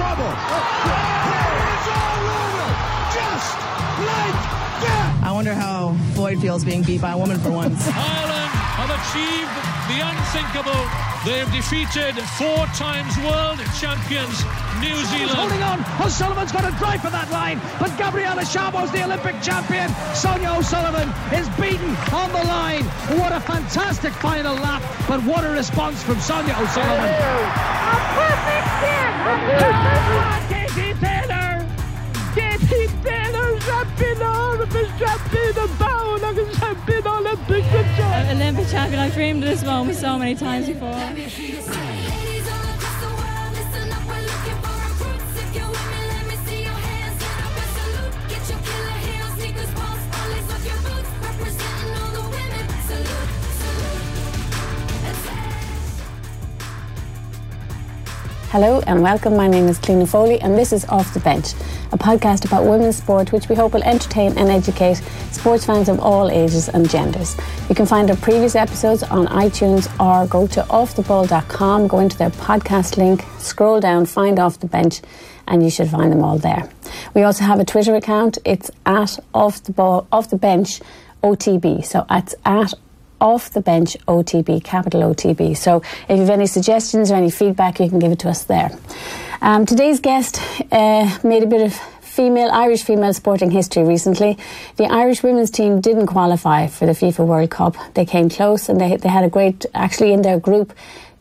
trouble. It's all over. Just like that. I wonder how Floyd feels being beat by a woman for once. Ireland have achieved the unthinkable. They've defeated four times world champions New Zealand. Holding on. O'Sullivan's got to drive for that line. But Gabriela Szabo's the Olympic champion. Sonia O'Sullivan is beaten on the line. What a fantastic final lap. But what a response from Sonia O'Sullivan. A perfect hit! Katie Taylor! Katie Taylor champion Olympic Olympic champion. I've dreamed of this moment so many times before. Hello and welcome. My name is Cliona Foley and this is Off the Bench, a podcast about women's sport which we hope will entertain and educate sports fans of all ages and genders. You can find our previous episodes on iTunes or go to offtheball.com, go into their podcast link, scroll down, find Off the Bench, and you should find them all there. We also have a Twitter account. It's at Off the Ball, Off the Bench OTB. So it's at off the bench OTB, capital OTB. So if you have any suggestions or any feedback, you can give it to us there. Um, today's guest uh, made a bit of female Irish female sporting history recently. The Irish women's team didn't qualify for the FIFA World Cup. They came close and they they had a great actually in their group.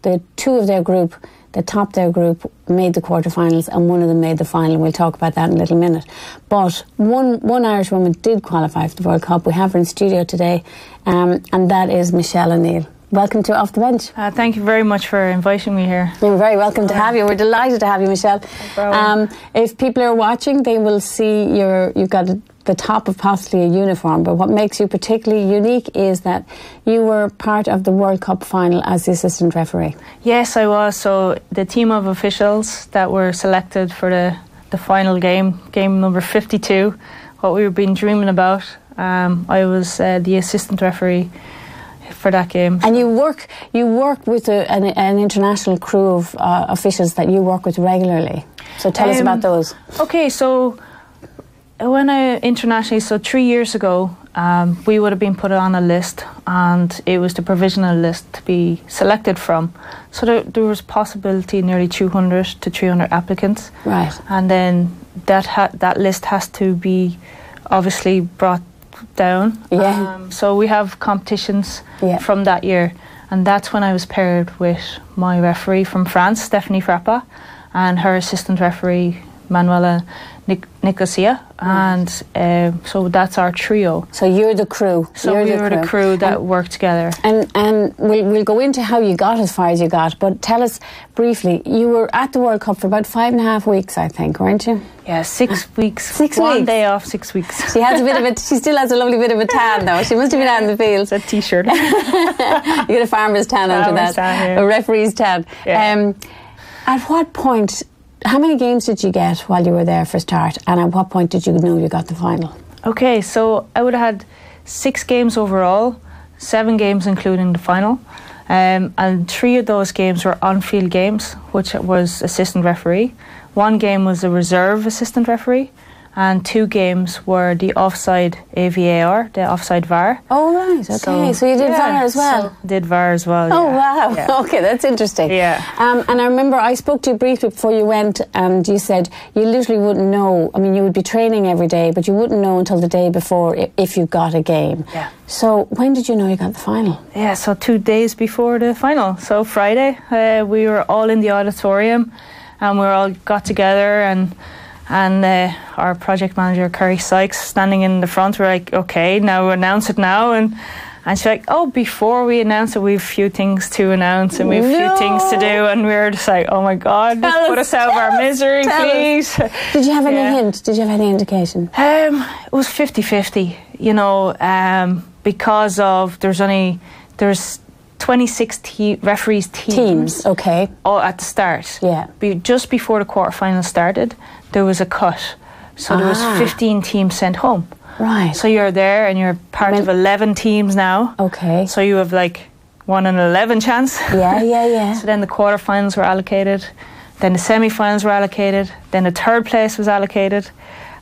The two of their group that topped their group made the quarterfinals and one of them made the final. We'll talk about that in a little minute. But one one Irish woman did qualify for the World Cup. We have her in studio today, um, and that is Michelle O'Neill. Welcome to Off the Bench. Uh, thank you very much for inviting me here. You're very welcome to have you. We're delighted to have you, Michelle. problem. Um, if people are watching, they will see your you've got a, the top of possibly a uniform. But what makes you particularly unique is that you were part of the World Cup final as the assistant referee. Yes, I was. So the team of officials that were selected for the, the final game, game number 52, what we were been dreaming about, um, I was uh, the assistant referee for that game. And you work you work with a, an, an international crew of uh, officials that you work with regularly. So tell us Um, about those. Okay, so when I internationally, so three years ago, um, we would have been put on a list, and it was the provisional list to be selected from. So there, there was possibility nearly 200 to 300 applicants, Right. and then that ha- that list has to be obviously brought down. Yeah. Um, so we have competitions Yeah. from that year, and that's when I was paired with my referee from France, Stephanie Frappart, and her assistant referee Manuela Nic- Nicolosi, and uh, so that's our trio. So you're the crew. So you're we were the crew that And- worked together. And and we'll, we'll go into how you got as far as you got, but tell us briefly. You were at the World Cup for about five and a half weeks, I think, weren't you? Yeah, six weeks. Six one weeks? day off, six weeks. She has a bit of a. She still has a lovely bit of a tan, though. She must have been out in the fields. a t-shirt. You get a farmer's tan out of that, tan, yeah. a referee's tan. Yeah. Um, at what point? How many games did you get while you were there for start? And at what point did you know you got the final? Okay, so I would have had six games overall, seven games including the final. Um, and three of those games were on field games, which was assistant referee. One game was a reserve assistant referee, and two games were the offside AVAR, the offside VAR. Oh right, okay. So, you did yeah, VAR as well. so did VAR as well. Oh yeah. wow! Yeah. Okay, that's interesting. Yeah. Um, and I remember I spoke to you briefly before you went, and you said you literally wouldn't know. I mean, you would be training every day, but you wouldn't know until the day before if you got a game. Yeah. So when did you know you got the final? Yeah, so two days before the final. So Friday, uh, we were all in the auditorium, and we all got together, and and uh, our project manager Kari Seitz standing in the front. We're like, okay, now we announce it now, and and she's like, oh, before we announce it, we've a few things to announce, and we've a No. few things to do, and we're just like, oh my god, just Tell put us, us out of our misery, tell us. please. Did you have any Yeah. hint? Did you have any indication? Um, it was 50-50, you know, um, because of there's only there's 26 te- referees teams, Teams. Okay. all at the start. Yeah. Be, just before the quarterfinals started, there was a cut. So there was Ah. 15 teams sent home. Right. So you're there and you're part Men- of 11 teams now. okay. So you have like one in 11 chance. yeah, yeah, yeah. So then the quarterfinals were allocated then the semi-finals were allocated, then the third place was allocated,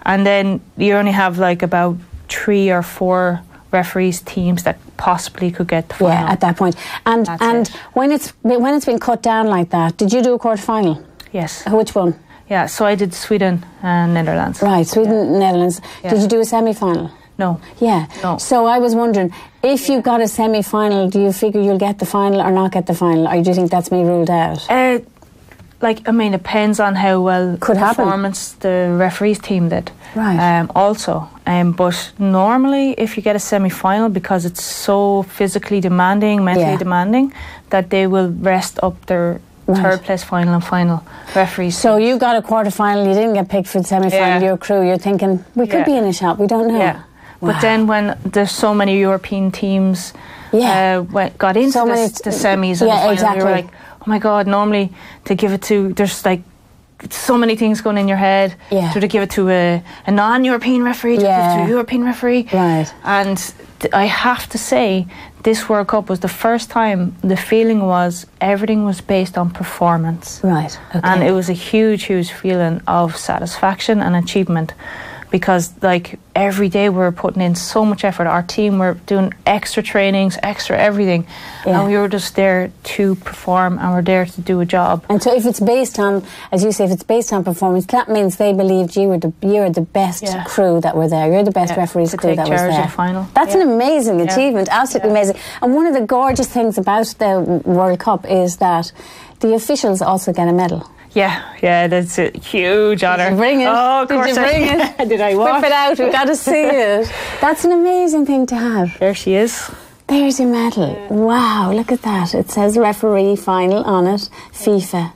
and then you only have like about three or four referees teams that possibly could get the final. Yeah, at that point. And That's and it. when it's when it's been cut down like that, did you do a quarter final? yes. Which one? Yeah, so I did Sweden and Netherlands. Right, Sweden, Netherlands. Yeah. Did you do a semi final? No. Yeah. No. So I was wondering, if you got a semi final, do you figure you'll get the final or not get the final? Or do you think that's me ruled out? Uh, like I mean, it depends on how well Could happen. performance the referees team did. Right. Um, also, um, but normally, if you get a semi-final, because it's so physically demanding, mentally Yeah. demanding, that they will rest up their Right. third place final and final referees. So you got a quarter final, you didn't get picked for the semi final, Yeah. your crew, you're thinking, we could Yeah. be in a shot, we don't know. yeah. Wow. But then when there's so many European teams Yeah. uh, went, got into So the, many- the semis and Yeah, the final, exactly. were like, oh my god! Normally to give it to there's like so many things going in your head. Yeah. So to give it to a, a non-European referee, to give it Yeah. to a European referee, Right. And th- I have to say, this World Cup was the first time the feeling was everything was based on performance. Right. Okay. And it was a huge, huge feeling of satisfaction and achievement because, like, every day we were putting in so much effort. Our team were doing extra trainings, extra everything. Yeah. And we were just there to perform and we're there to do a job. And so, if it's based on, as you say, if it's based on performance, that means they believed you were the you were the best Yeah. crew that were there. You're the best Yeah, referees to crew that was there. the final. That's an amazing achievement, absolutely amazing. And one of the gorgeous things about the World Cup is that the officials also get a medal. Yeah, yeah, that's a huge honour. Did you bring it? Oh, of Did course you I bring it? Did I Whip it out. We've got to see it. That's an amazing thing to have. There she is. There's your medal. Wow, look at that. It says referee final on it, FIFA.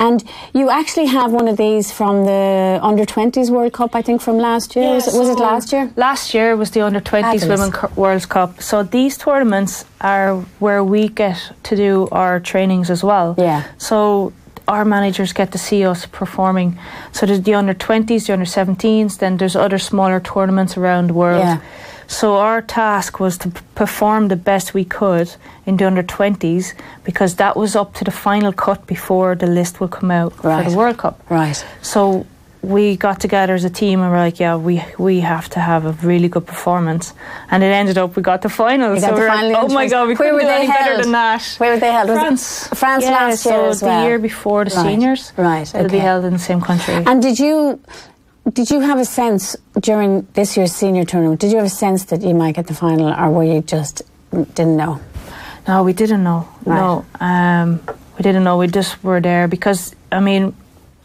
And you actually have one of these from the under 20s World Cup, I think, from last year. was, it, was it last year? Last year was the Under 20s Fabulous. Women Cu- World Cup. So these tournaments are where we get to do our trainings as well. Yeah. So our managers get to see us performing. So there's the Under 20s, the Under 17s, then there's other smaller tournaments around the world. Yeah. So our task was to p- perform the best we could in the under 20s because that was up to the final cut before the list would come out Right. for the World Cup. Right. So we got together as a team and we're like, yeah, we we have to have a really good performance. And it ended up we got the final. So the were final like, oh my god, we Where couldn't were do any better than that. Where were they held? France. France yeah, last year so as the well. year before the Right. seniors. Right, It'll be held in the same country. And did you did you have a sense during this year's senior tournament? Did you have a sense that you might get the final, or were you just didn't know? No, we didn't know. Right. No, um, we didn't know. We just were there because I mean,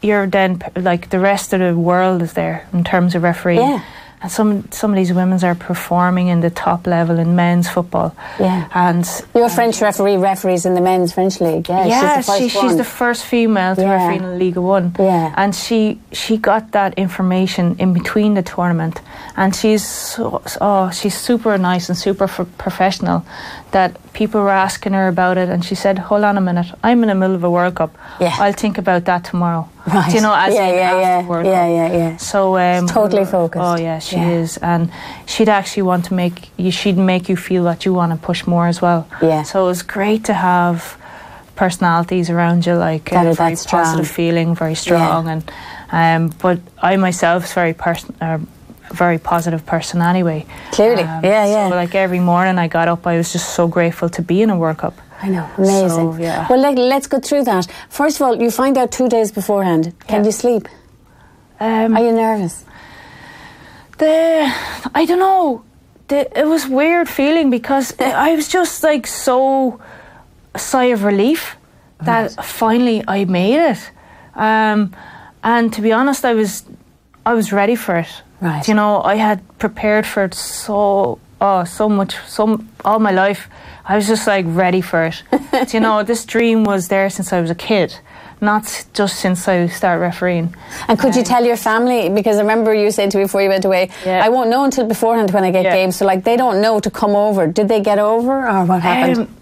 you're then like the rest of the world is there in terms of refereeing. Yeah. And some some of these women are performing in the top level in men's football. Yeah. And You're um, French referee, referees in the men's French league. Yeah, yeah, she's the first she, she's the first female to Yeah. referee in Ligue One. Yeah. and she she got that information in between the tournament, and she's so, oh she's super nice and super f- professional. That people were asking her about it, and she said, "Hold on a minute, I'm in the middle of a World Cup. Yeah. I'll think about that tomorrow." Right. Do you know, as yeah, yeah, yeah, the World yeah, Cup. yeah, yeah. So um, totally focused. Oh yeah, she Yeah. is, and she'd actually want to make you. She'd make you feel that you want to push more as well. Yeah. So it was great to have personalities around you, like That a very positive feeling, very strong, and um. But I myself is very person. Uh, very positive person anyway. Clearly. Um, Yeah, yeah. So like every morning I got up, I was just so grateful to be in a World Cup. I know, amazing. So, yeah. Well, let, let's go through that. First of all, you find out two days beforehand. Can Yeah. you sleep? Um, Are you nervous? the I don't know. The, it was weird feeling because I was just like so a sigh of relief that finally I made it. Um, and to be honest, I was I was ready for it. Right. You know, I had prepared for it so oh so much so all my life. I was just like ready for it. Do you know, this dream was there since I was a kid, not just since I started refereeing. And could you tell your family? Because I remember you said to me before you went away, Yeah. I won't know until beforehand when I get Yeah. games. So, like, they don't know to come over. Did they get over, or what happened? Um,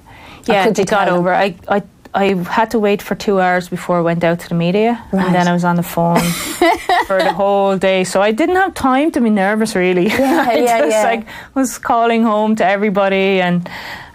yeah, could you they got them? over. I, I, I had to wait for two hours before I went out to the media, Right. and then I was on the phone for the whole day. So I didn't have time to be nervous, really. Yeah, I yeah, just yeah. like was calling home to everybody, and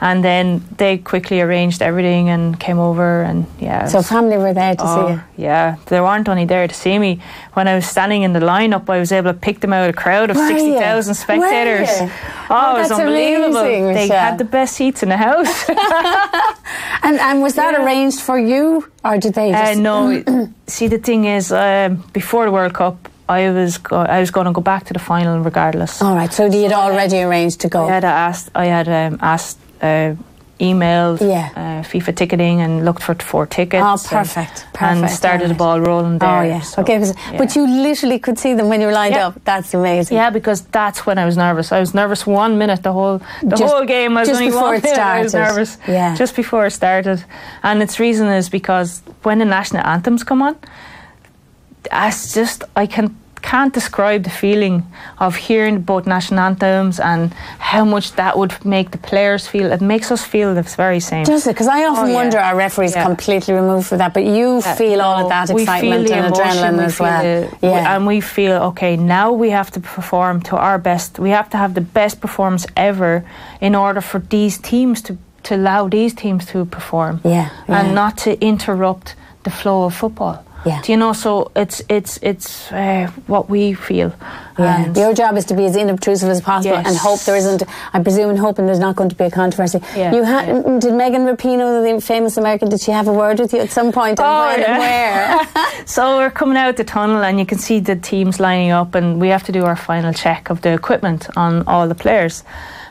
And then they quickly arranged everything and came over, and yeah. So was- family were there to see Oh, you. yeah, they weren't only there to see me. When I was standing in the lineup, I was able to pick them out of a crowd of Were 60,000 spectators. Oh, Oh, it was unbelievable. amazing, they Michelle. had the best seats in the house. And, and was that Yeah. arranged for you, or did they uh, no, see, the thing is, um, before the World Cup, I was go- I was going to go back to the final regardless. All right, so you had already arranged to go. I had asked, I had um, asked, uh, emailed Yeah. uh, FIFA ticketing and looked for four tickets. Oh, and- perfect, And, perfect, started the ball rolling there. Oh yeah. so, okay, but- yeah. but you literally could see them when you were lined Yeah. up. That's amazing. Yeah, because that's when I was nervous. I was nervous one minute the whole the Just- whole game. I was just only before one it minute I was nervous. Yeah. just before it started, and its reason is because when the national anthems come on, that's just I can can't describe the feeling of hearing both national anthems and how much that would make the players feel. It makes us feel the very same. Does it? Because I often Oh, yeah. wonder our referees Yeah. completely removed for that, but you Uh, feel all of that we excitement feel the and emotion, adrenaline we as well. the- yeah. and we feel okay. Now we have to perform to our best. We have to have the best performance ever in order for these teams to to allow these teams to perform. Yeah, yeah. and not to interrupt the flow of football. Yeah. Do you know? So it's it's it's uh, what we feel. Yeah. And Your job is to be as inobtrusive as possible Yes. and hope there isn't, I presume, and hoping there's not going to be a controversy. Yeah, you had, yeah. Did Megan Rapinoe, the famous American, did she have a word with you at some point? And Oh, yeah. where? So we're coming out the tunnel, and you can see the teams lining up, and we have to do our final check of the equipment on all the players.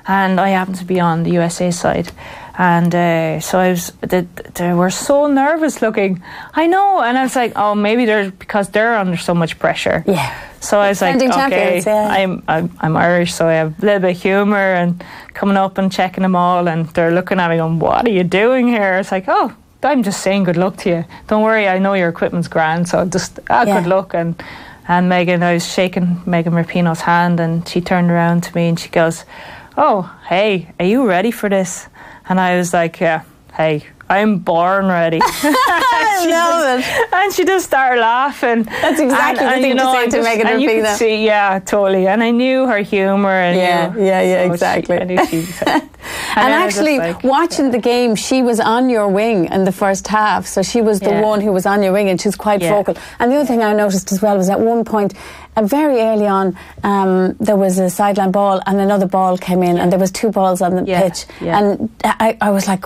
And I happen to be on the USA side, and uh, so I was. They, they were so nervous looking. I know, and I was like, oh, maybe they're because they're under so much pressure. Yeah. So I was like, okay, yeah. I'm, I'm I'm Irish, so I have a little bit of humour and coming up and checking them all, and they're looking at me going, "What are you doing here?" It's like, oh, I'm just saying good luck to you. Don't worry, I know your equipment's grand, so just ah, Yeah. good luck. And and Megan, I was shaking Megan Rapinoe's hand, and she turned around to me and she goes, "Oh, hey, are you ready for this?" And I was like, "Yeah, hey." I'm born ready. I love it. And she just started laughing. That's exactly the thing to say to Megan and you could see, yeah, totally. And I knew her humour. And Yeah, knew- yeah, yeah, so she- exactly. I knew she was- and And just actually, like, watching the game, she was on your wing in the first half. So she was the Yeah. one who was on your wing, and she was quite Yeah. vocal. And the other thing I noticed as well was at one point, uh, very early on, um, there was a sideline ball, and another ball came in, and there was two balls on the Yeah, pitch. yeah. And I, I was like.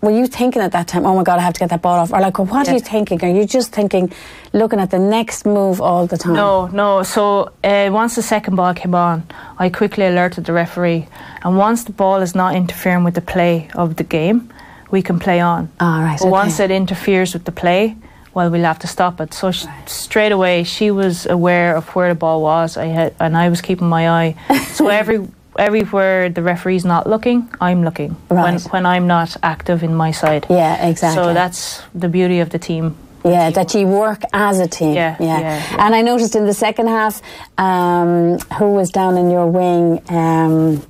Were you thinking at that time, oh my God, I have to get that ball off? Or like, what are you thinking? Are you just thinking, looking at the next move all the time? No, no. So uh, once the second ball came on, I quickly alerted the referee. And once the ball is not interfering with the play of the game, we can play on. Ah, right, But once it interferes with the play, well, we'll have to stop it. So sh- straight away, she was aware of where the ball was. I had, and I was keeping my eye. so every everywhere the referee's not looking, I'm looking. When Right. when when I'm not active in my side. Yeah, exactly. So that's the beauty of the team. Yeah, that you work as a team. Yeah, yeah, yeah. And I noticed in the second half, um, who was down in your wing? Um,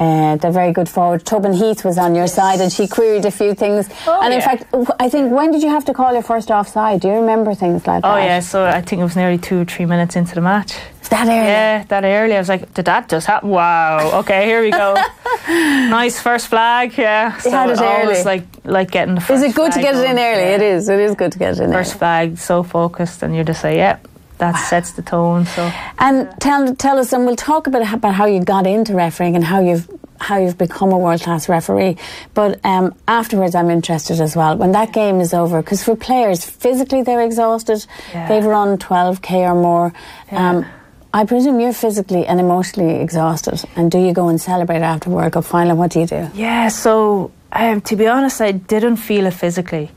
uh, the very good forward, Tobin Heath, was on your side, and she queried a few things. Oh, and in yeah. fact, I think when did you have to call your first offside? Do you remember things like Oh that? Oh, yeah, so I think it was nearly two or three minutes into the match. that early. Yeah, that early. I was like, did that just happen? Wow. Okay, here we go. nice first flag. Yeah. So had it always early. like like getting the. first Is it good to get it in early? Yeah. It is. It is good to get it in First early. flag, so focused, and you just say, "Yep, that sets the tone." So And tell tell us, and we'll talk a bit about how you got into refereeing and how you've how you've become a world class referee. But um, afterwards, I'm interested as well. When that game is over, because for players, physically they're exhausted. Yeah. They've run 12k or more. Yeah. Um, I presume you're physically and emotionally exhausted. And do you go and celebrate after World Cup final? What do you do? yeah. So um, to be honest, I didn't feel it physically.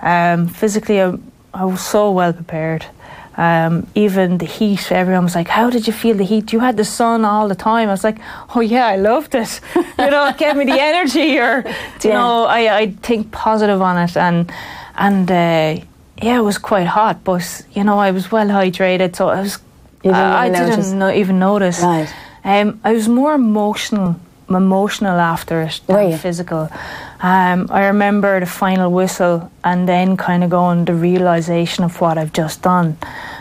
Um, physically, I, I was so well prepared. Um, even the heat, everyone was like, "How did you feel the heat? You had the sun all the time." I was like, "Oh yeah, I loved it. you know, it gave me the energy." Or, you Yeah. know, I I think positive on it, and and uh, yeah, it was quite hot, but you know, I was well hydrated, so I was. Didn't I, I really notice? didn't no, even notice. Right. Um, I was more emotional, emotional after it Were than physical. Um, I remember the final whistle, and then kind of going the realization of what I've just done,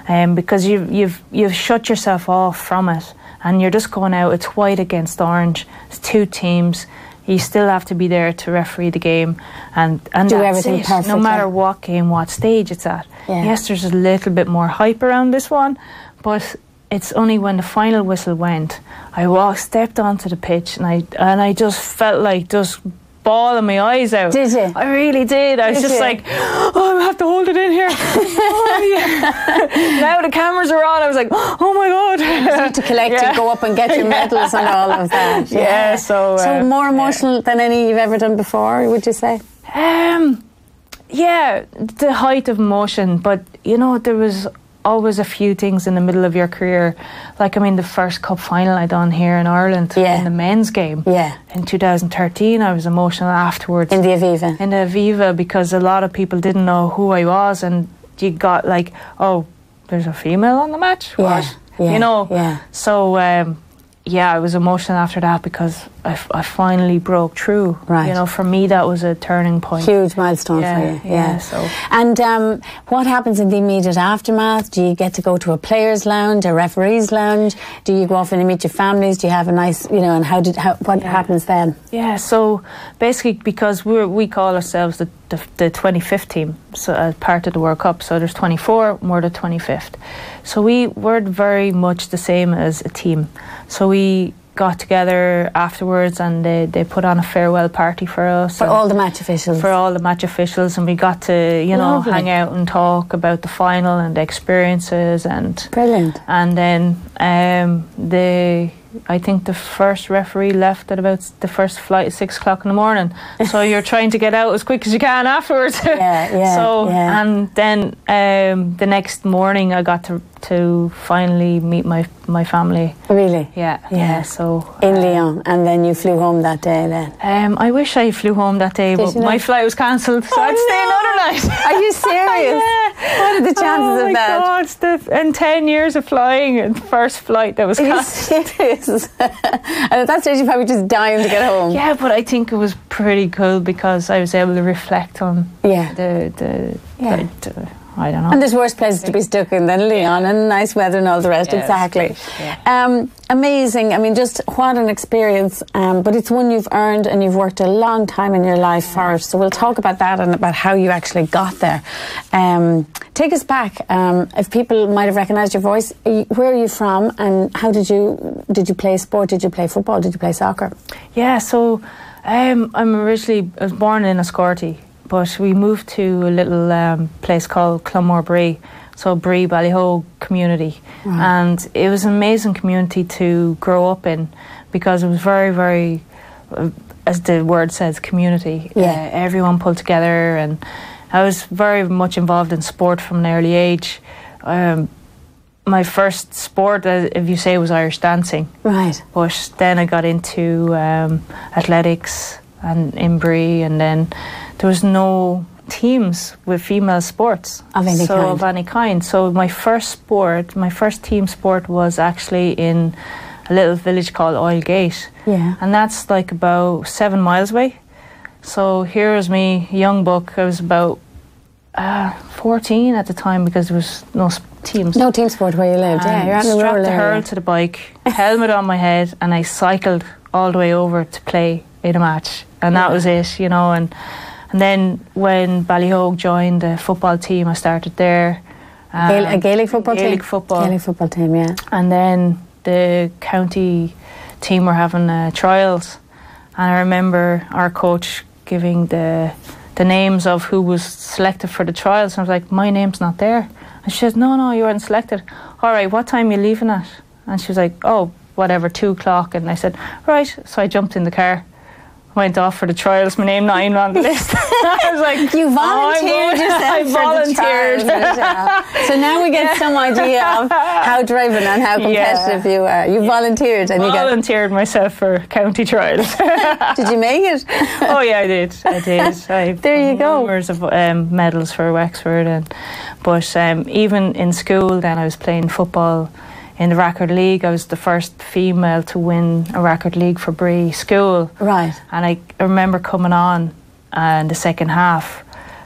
um, because you've you've you've shut yourself off from it, and you're just going out. It's white against orange. It's two teams. You still have to be there to referee the game and and Do everything it. perfect, No matter yeah. what game, what stage it's at. Yeah. Yes, there's a little bit more hype around this one, but it's only when the final whistle went, I walked, stepped onto the pitch, and I and I just felt like just bawling my eyes out. Did you? I really did. I was Did just you? like, oh, I have to hold it in here. oh, yeah. now the cameras are on. I was like, oh my god. need to collect Yeah. and go up and get your medals and all of that. Yeah, so, so uh, more emotional than any you've ever done before, would you say? Um, yeah, the height of emotion, but you know, there was always a few things in the middle of your career. Like, I mean, the first cup final I done here in Ireland Yeah. in the men's game. Yeah. In 2013, I was emotional afterwards. In the Aviva. in the Aviva because a lot of people didn't know who I was, and you got like, oh, there's a female on the match. Yeah, What? yeah, you know. yeah. So um, yeah, I was emotional after that because I, f- I finally broke through. Right. You know, for me that was a turning point. Huge milestone Yeah, for you. Yeah. yeah, so- And um, what happens in the immediate aftermath? Do you get to go to a players' lounge, a referees' lounge? Do you go off and meet your families? Do you have a nice, you know? And how did how, what happens then? Yeah, so basically, because we we call ourselves the, the, the 25th team, so as part of the World Cup. So there's 24, we're the 25th. So we were very much the same as a team. So we got together afterwards, and they, they put on a farewell party for us. For all the match officials. for all the match officials, and we got to you know Lovely. hang out and talk about the final and the experiences and Brilliant. and then um, the I think the first referee left at about the first flight at six o'clock in the morning. So you're trying to get out as quick as you can afterwards. Yeah, yeah, So yeah. and then um, the next morning I got to to finally meet my my family. Really? Yeah, Yeah. yeah. so In uh, Lyon, and then you flew home that day. Then um, I wish I flew home that day, but you my flight was cancelled, so Oh, I'd stay another night. Are you serious? Yeah. What are the oh chances oh of that? God, the, in 10 years of flying, and first flight that was Are you cancelled. and at that stage, you're probably just dying to get home. Yeah, but I think it was pretty cool because I was able to reflect on Yeah. the, the, Yeah. the, the I don't know. And there's worse places to be stuck in than Lyon and nice weather and all the rest. Yes, exactly. yeah. Um, amazing. I mean, just what an experience. Um, but it's one you've earned and you've worked a long time in your life for. So we'll talk about that and about how you actually got there. Um, take us back. Um, if people might have recognised your voice, where are you from and how did you did you play sport? Did you play football? Did you play soccer? Yeah, so um, I'm originally I was born in Enniscorthy, but we moved to a little um, place called Clonmore Bree, so Bree Ballyhogue community, and it was an amazing community to grow up in because it was very very, uh, as the word says, community. Yeah. Uh, everyone pulled together, and I was very much involved in sport from an early age. Um, my first sport, uh, if you say, was Irish dancing. Right. But then I got into um, athletics and in Bree, and then there was no teams with female sports Of any so kind. of any kind. So my first sport, my first team sport, was actually in a little village called Oilgate, Yeah. and that's like about seven miles away. So here was me, young buck. I was about uh, fourteen at the time because there was no teams. No team sport where you lived. yeah, And you're in the strapped the hurl to the bike, helmet on my head, and I cycled all the way over to play in a match, and that was it, you know. And and then when Ballyhogue joined the football team, I started there. Um, Gael- a Gaelic football team? Gaelic football. Gaelic football team, yeah. And then the county team were having uh, trials, and I remember our coach giving the the names of who was selected for the trials. And I was like, "My name's not there." And she says, "No, no, you weren't selected." All right, what time you leaving at? And she was like, "Oh, whatever, two o'clock." And I said, "Right." So I jumped in the car. Went off for the trials. My name not even on the list. I was like, You "Oh, volunteered going." yourself I volunteered. so now we get some idea of how driven and how competitive you are. You volunteered and you got. volunteered myself for county trials. Did you make it? oh yeah, I did. I did. I There you go. Numbers of um, medals for Wexford, and but um, even in school, then I was playing football in the Rackard League. I was the first female to win a Rackard League for Bree School, Right. and I, remember coming on uh, in the second half.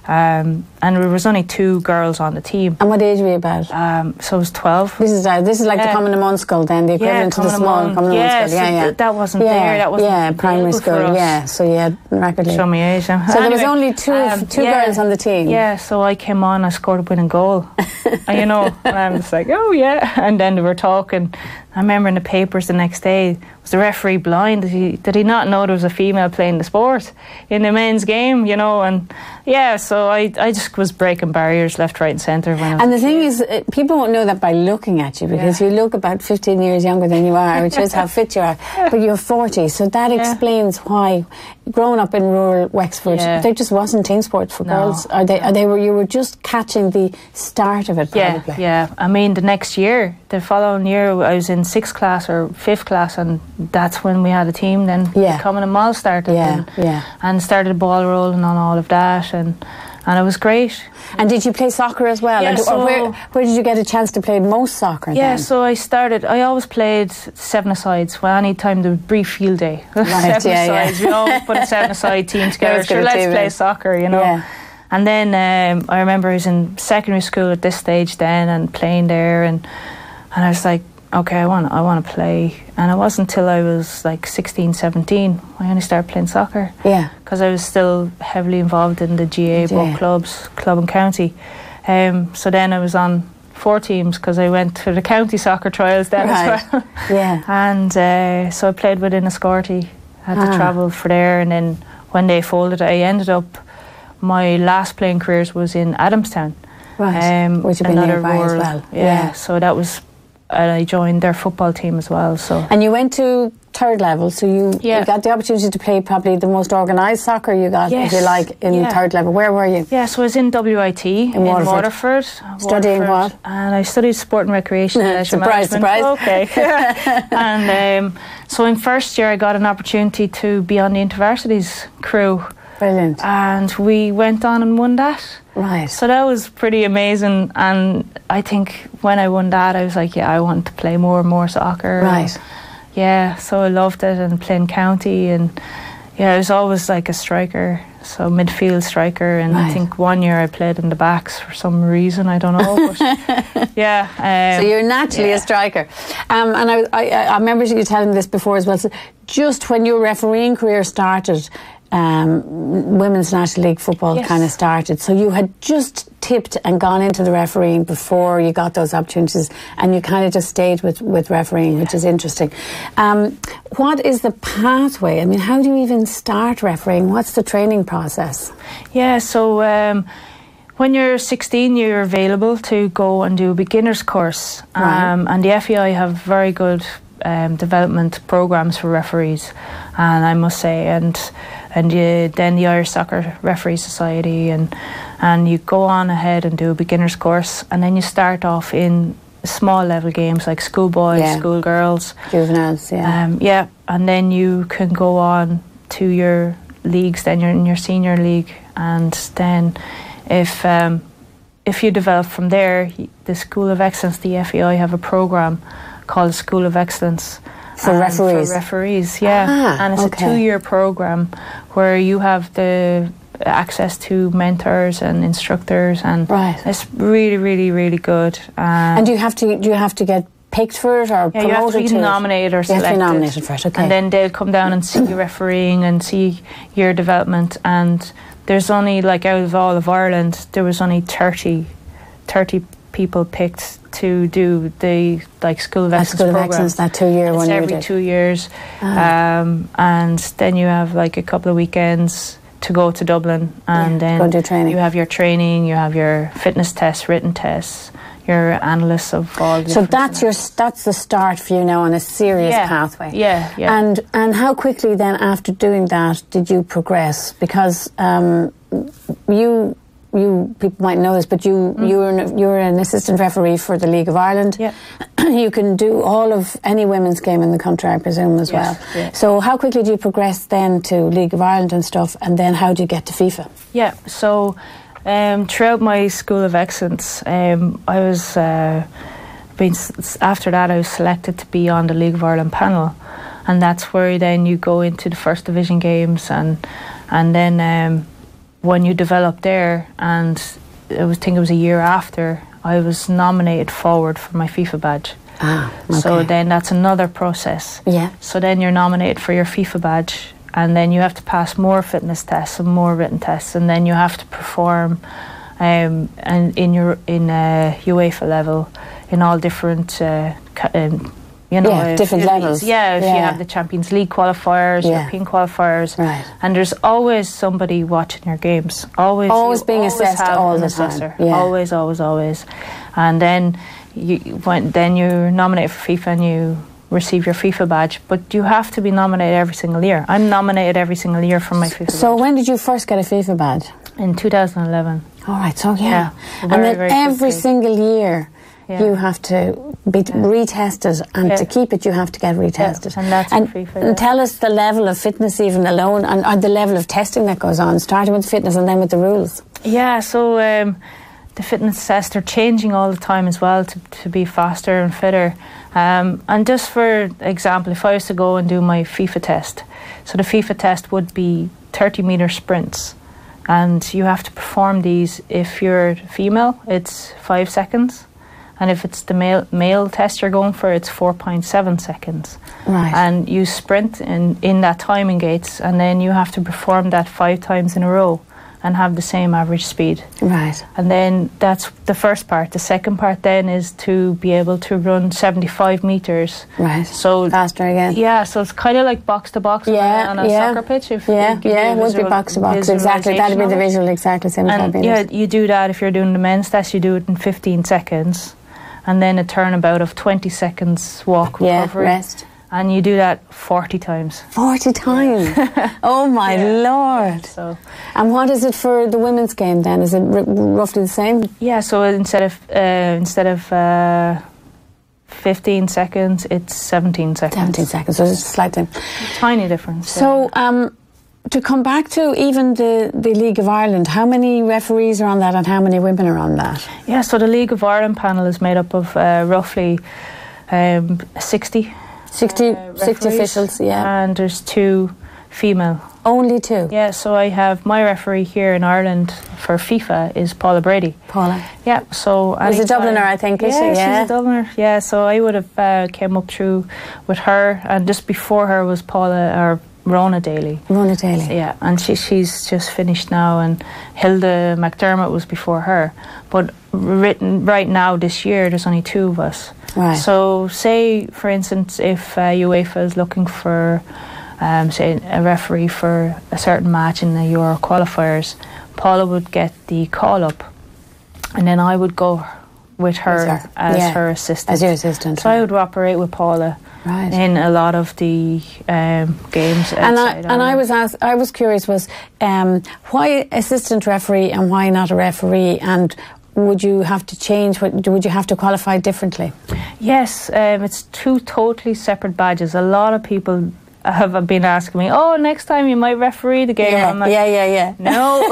Um, and there was only two girls on the team. And what age were you about? Um, so I was 12. This is uh, this is like the Yeah. common among school then, the equivalent to the small Among. common among Yeah, school. Yeah, so yeah. th- that wasn't yeah, there, that wasn't yeah, primary school. Yeah, so you had rapidly. Show me age. So there was only two- two girls on the team? Yeah, so I came on, I scored a winning goal. and you know, and I'm just like, oh yeah. And then we were talking. I remember in the papers the next day, was the referee blind? Did he, did he not know there was a female playing the sport in the men's game, you know? And yeah, so I, I just was breaking barriers left, right, and centre And the thing is, uh, people won't know that by looking at you because Yeah. you look about 15 years younger than you are, which is how fit you are. But you're 40, so that explains why, growing up in rural Wexford, Yeah. there just wasn't team sports for No. girls. Are they? Are they were you were just catching the start of it, Yeah, probably. yeah. I mean, the next year, the following year, I was in sixth class or fifth class, and that's when we had a team. Then Yeah. becoming a mall started, Yeah, and, yeah. and started ball rolling on all of that, and and it was great. And did you play soccer as well? Yeah, Or do- or so- where, where did you get a chance to play most soccer? Yeah, then? so I started. I always played seven asides. Well, any time the brief field day, Right, seven yeah, yeah. asides. You know, put a seven aside team together. Sure, let's team, play yeah. soccer. You know. Yeah. And then um, I remember I was in secondary school at this stage then and playing there and and I was like, okay, I want I want to play. And it wasn't until I was like 16, 17 I only started playing soccer Yeah. because I was still heavily involved in the GAA book clubs, club and county. Um, so then I was on four teams because I went to the county soccer trials then Right. as well. Yeah. And uh, so I played with Enniscorthy. Had Ah. to travel for there, and then when they folded, I ended up. My last playing careers was in Adamstown, Right. Which would be another nearby as well. Yeah, Yeah. so that was. And I joined their football team as well. So And you went to third level, so you, Yeah. you got the opportunity to play probably the most organised soccer you got, if you like, in Yeah. third level. Where were you? yeah, so I was in WIT in, Waterford. Waterford. Studying Waterford, what? And I studied sport and recreation. and Surprise, surprise. Okay. and um, so in first year, I got an opportunity to be on the InterVarsities crew, Brilliant. and we went on and won that. right. So that was pretty amazing, and I think when I won that, I was like, yeah, I want to play more and more soccer. Right. Yeah, so I loved it and playing county, and yeah, I was always like a striker, so midfield striker, and Right. I think one year I played in the backs for some reason I don't know, but yeah. Um, So you're naturally yeah. a striker. Um, and I, I, I remember you telling me this before as well. So just when your refereeing career started, um, Women's National League football Yes. kind of started. So you had just tipped and gone into the refereeing before you got those opportunities, and you kind of just stayed with, with refereeing, which is interesting. Um, what is the pathway? I mean, how do you even start refereeing? What's the training process? Yeah, so um, when you're 16, you're available to go and do a beginner's course. Right. Um, and the FAI have very good um, development programs for referees, and I must say, and and you, then the Irish Soccer Referee Society, and and you go on ahead and do a beginner's course, and then you start off in small level games like schoolboys, Yeah. schoolgirls, Juveniles, yeah. um, yeah, and then you can go on to your leagues. Then you're in your senior league, and then if um, if you develop from there, the School of Excellence, the FAI, have a program called School of Excellence For referees? For referees, yeah, Ah, and it's okay. a two-year program where you have the access to mentors and instructors, and Right. it's really, really, really good. Um, and do you have to do you have to get picked for it or yeah, you have to promoted be to it? nominated or You have to be nominated for it, okay. And then they'll come down and see you refereeing and see your development. And there's only, like, out of all of Ireland, there was only 30, 30 people picked to do the, like, School of Excellence School of program. Excellence, that two-year It's one every two years. Ah. Um, and then you have, like, a couple of weekends to go to Dublin. And Yeah, then do training. you have your training, you have your fitness tests, written tests, your analysts of all So that's your that's the start for you now on a serious Yeah. pathway. Yeah, yeah. And and how quickly then after doing that did you progress? Because um, you you people might know this, but you you were an, you were an assistant referee for the League of Ireland. Yeah. you can do all of any women's game in the country, I presume, as Yes, well. yeah. So how quickly do you progress then to League of Ireland and stuff, and then how do you get to FIFA? Yeah, so um, throughout my school of excellence, um, I was uh, being, after that I was selected to be on the League of Ireland panel, and that's where then you go into the first division games, and and then um, when you develop there, and I was think it was a year after, I was nominated forward for my FIFA badge. Ah, okay. So then that's another process. Yeah. So then you're nominated for your FIFA badge, and then you have to pass more fitness tests and more written tests, and then you have to perform, um, and in your in uh, UEFA level, in all different, uh, um, you know, Yeah, different if- levels. Yeah, if you have the Champions League qualifiers, Yeah. European qualifiers, Right. and there's always somebody watching your games. Always, Always being always assessed all the time. assessor. Yeah. Always, always, always, and then you when then you're nominated for FIFA and you receive your FIFA badge, but you have to be nominated every single year. I'm nominated every single year for my FIFA So badge. when did you first get a FIFA badge? In 2011. All right, so yeah, Yeah, and very, then very every quickly. single year Yeah. you have to be retested, and Yeah. to keep it, you have to get retested. and that's in FIFA, and tell us the level of fitness, even alone, and or the level of testing that goes on, starting with fitness and then with the rules. Yeah, so um, the fitness tests are changing all the time as well to, to be faster and fitter. Um, and just for example, if I was to go and do my FIFA test, so the FIFA test would be 30 meter sprints. And you have to perform these if you're female, it's five seconds. And if it's the male, male test you're going for, it's 4.7 seconds. Right. And you sprint in, in that timing gates, and then you have to perform that five times in a row and have the same average speed. Right. And then that's the first part. The second part then is to be able to run 75 meters. Right. So Faster again. yeah, so it's kind of like box to box on a- Yeah, on a yeah. soccer pitch. If Yeah, you yeah, it would be box to box. Exactly. That'd be the visual, exactly same And yeah, you do that if you're doing the men's test, you do it in 15 seconds. And then a turnabout of 20 seconds walk Yeah, recovery. rest. And you do that 40 times. 40 times. oh my lord. So And what is it for the women's game then? Is it r- roughly the same? yeah, so instead of uh, instead of uh, 15 seconds, it's 17 seconds. 17 seconds, so it's a slight thing. Tiny difference. So, um, to come back to even the, the League of Ireland, how many referees are on that and how many women are on that? yeah. so the League of Ireland panel is made up of uh, roughly um, 60 60, uh, 60 officials, yeah. and there's two female. Only two. Yeah, so I have my referee here in Ireland for FIFA is Paula Brady. Paula. Yeah, so She's a Dubliner, I think, yeah, she? Yeah. she's a Dubliner. Yeah, so I would have uh, came up through with her, and just before her was Paula or Rhona Daly. Rhona Daly. Yeah, and she she's just finished now, and Hilda McDermott was before her. But written right now this year, there's only two of us. Right. So, say for instance, if uh, UEFA is looking for, um, say, a referee for a certain match in the Euro qualifiers, Paula would get the call up, and then I would go with her, her, as yeah, her assistant. as your assistant, So I would operate with Paula. Right. In a lot of the um, games, And I, and I was asked, I was curious was um, why assistant referee and why not a referee and would you have to change would you have to qualify differently Yes, um, it's two totally separate badges. A lot of people have been asking me, "Oh, next time you might referee the game." yeah like, yeah yeah yeah No,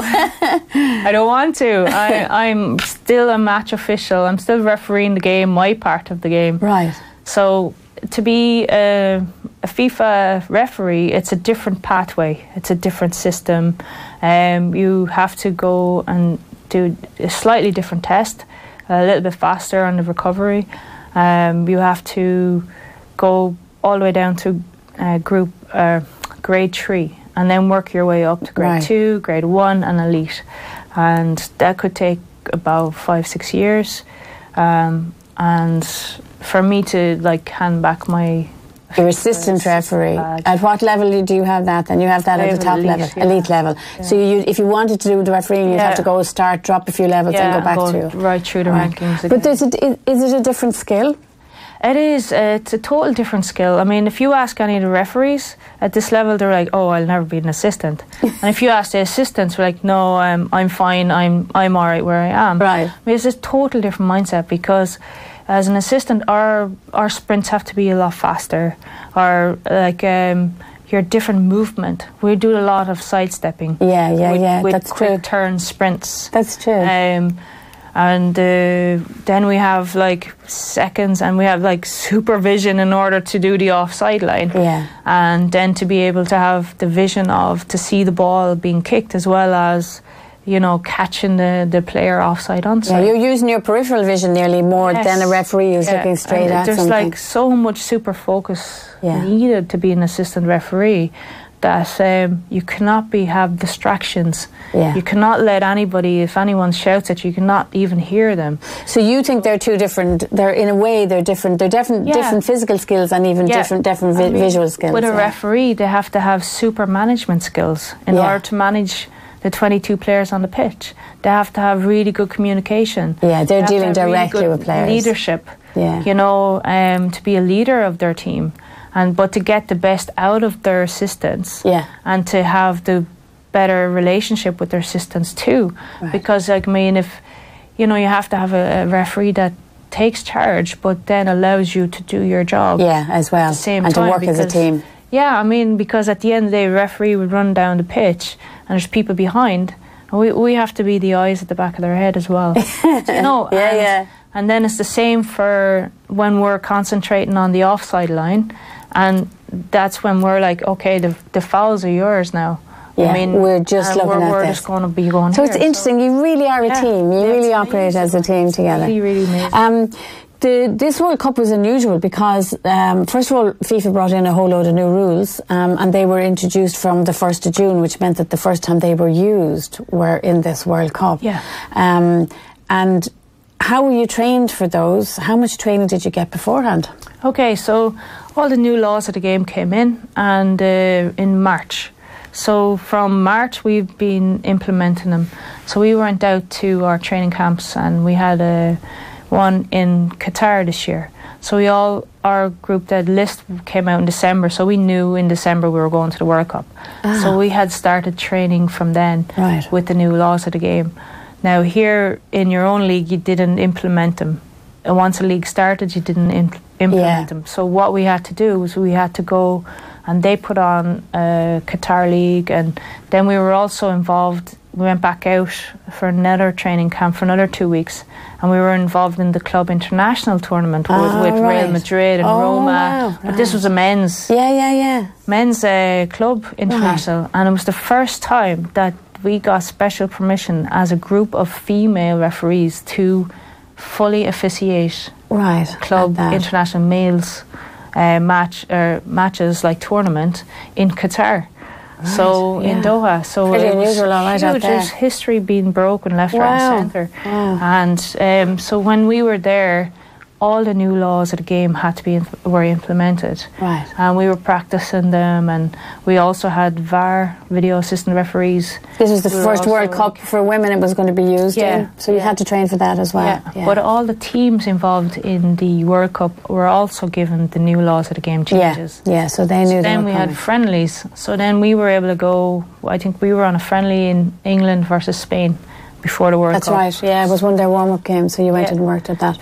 I don't want to. I, I'm still a match official. I'm still refereeing the game, my part of the game. right So to be a, a FIFA referee, it's a different pathway. It's a different system. Um, you have to go and do a slightly different test, a little bit faster on the recovery. Um, you have to go all the way down to uh, group uh, grade three, and then work your way up to grade Right. two, grade one, and elite. And that could take about five, six years. Um, and for me to like hand back my your assistant referee at what level do you have that then you have that at the top elite, level yeah. elite level so you, if you wanted to do the refereeing you'd have to go start drop a few levels and go back to right through the Right. rankings. but is it, is, is it a different skill It is. It's a total different skill. I mean, if you ask any of the referees at this level, they're like, "Oh, I'll never be an assistant." and if you ask the assistants, they're like, "No, I'm I'm fine. I'm I'm all right where I am." Right. I mean, it's a total different mindset because. As an assistant, our our sprints have to be a lot faster, or like um, your different movement. We do a lot of sidestepping. Yeah, yeah, with, yeah, With that's quick true. turn sprints. that's true Um, and uh, then we have like seconds and we have like supervision in order to do the offside line. Yeah. And then to be able to have the vision of to see the ball being kicked as well as you know, catching the, the player offside Yeah, onside. you're using your peripheral vision nearly more Yes. than a referee who's Yeah, looking straight and at There's something. like so much super focus Yeah. needed to be an assistant referee that um, you cannot be have distractions. Yeah. You cannot let anybody, if anyone shouts at you, you cannot even hear them. so you think they're two different? They're in a way they're different. They're different, Yeah. different physical skills and even Yeah. different, different vi- I mean, visual skills. With a referee, they have to have super management skills in order to manage the 22 players on the pitch. They have to have really good communication. Yeah, they're They dealing really directly good with players. Leadership. Yeah. You know, um, to be a leader of their team, and but to get the best out of their assistants. Yeah. And to have the better relationship with their assistants too, Right. because like I mean, if you know, you have to have a, a referee that takes charge, but then allows you to do your job Yeah, as well, same and time to work as a team. Yeah, I mean, because at the end of the day, referee would run down the pitch and there's people behind, and we, we have to be the eyes at the back of their head as well. you know, Yeah, and, yeah. And then it's the same for when we're concentrating on the offside line, and that's when we're like, okay, the the fouls are yours now. Yeah, I mean, we're just looking we're, at we're this. just going to be going. So it's here, interesting. You really are a Yeah. team. You really it's operate as a team together. Really, really amazing. Um, the, this World Cup was unusual because, um, first of all, FIFA brought in a whole load of new rules, um, and they were introduced from the first of June, which meant that the first time they were used were in this World Cup. Yeah. Um, and how were you trained for those? How much training did you get beforehand? Okay, so all the new laws of the game came in, and uh, in March. So from March, we've been implementing them. So we went out to our training camps, and we had a one in Qatar this year. So we all our group that list came out in December. So we knew in December we were going to the World Cup. So we had started training from then Right. with the new laws of the game. Now here in your own league, you didn't implement them. And once a league started, you didn't impl- implement Yeah. them. So what we had to do was we had to go, and they put on a Qatar league, and then we were also involved. We went back out for another training camp for another two weeks, and we were involved in the club international tournament with, Ah, with right. Real Madrid and Oh, Roma. wow, But this was a men's Yeah, yeah, yeah. men's uh, club international, and it was the first time that we got special permission as a group of female referees to fully officiate Right. club international males uh, match or matches like tournament in Qatar. So yeah. in Doha, so Pretty it was unusual, right, out huge. there. There's history being broken left, right, and centre. Wow. And um, so when we were there, all the new laws of the game had to be inf- were implemented. Right. And we were practicing them, and we also had VAR video assistant referees. This was the We first World Cup like- for women it was going to be used Yeah, in. So you yeah. had to train for that as well. yeah. But all the teams involved in the World Cup were also given the new laws of the game changes. yeah. Yeah. So they knew. they Then we coming. had friendlies. So then we were able to go. I think we were on a friendly in England versus Spain before the World That's Cup. right. Yeah, it was one of their warm-up games, so you went Yeah. and worked at that.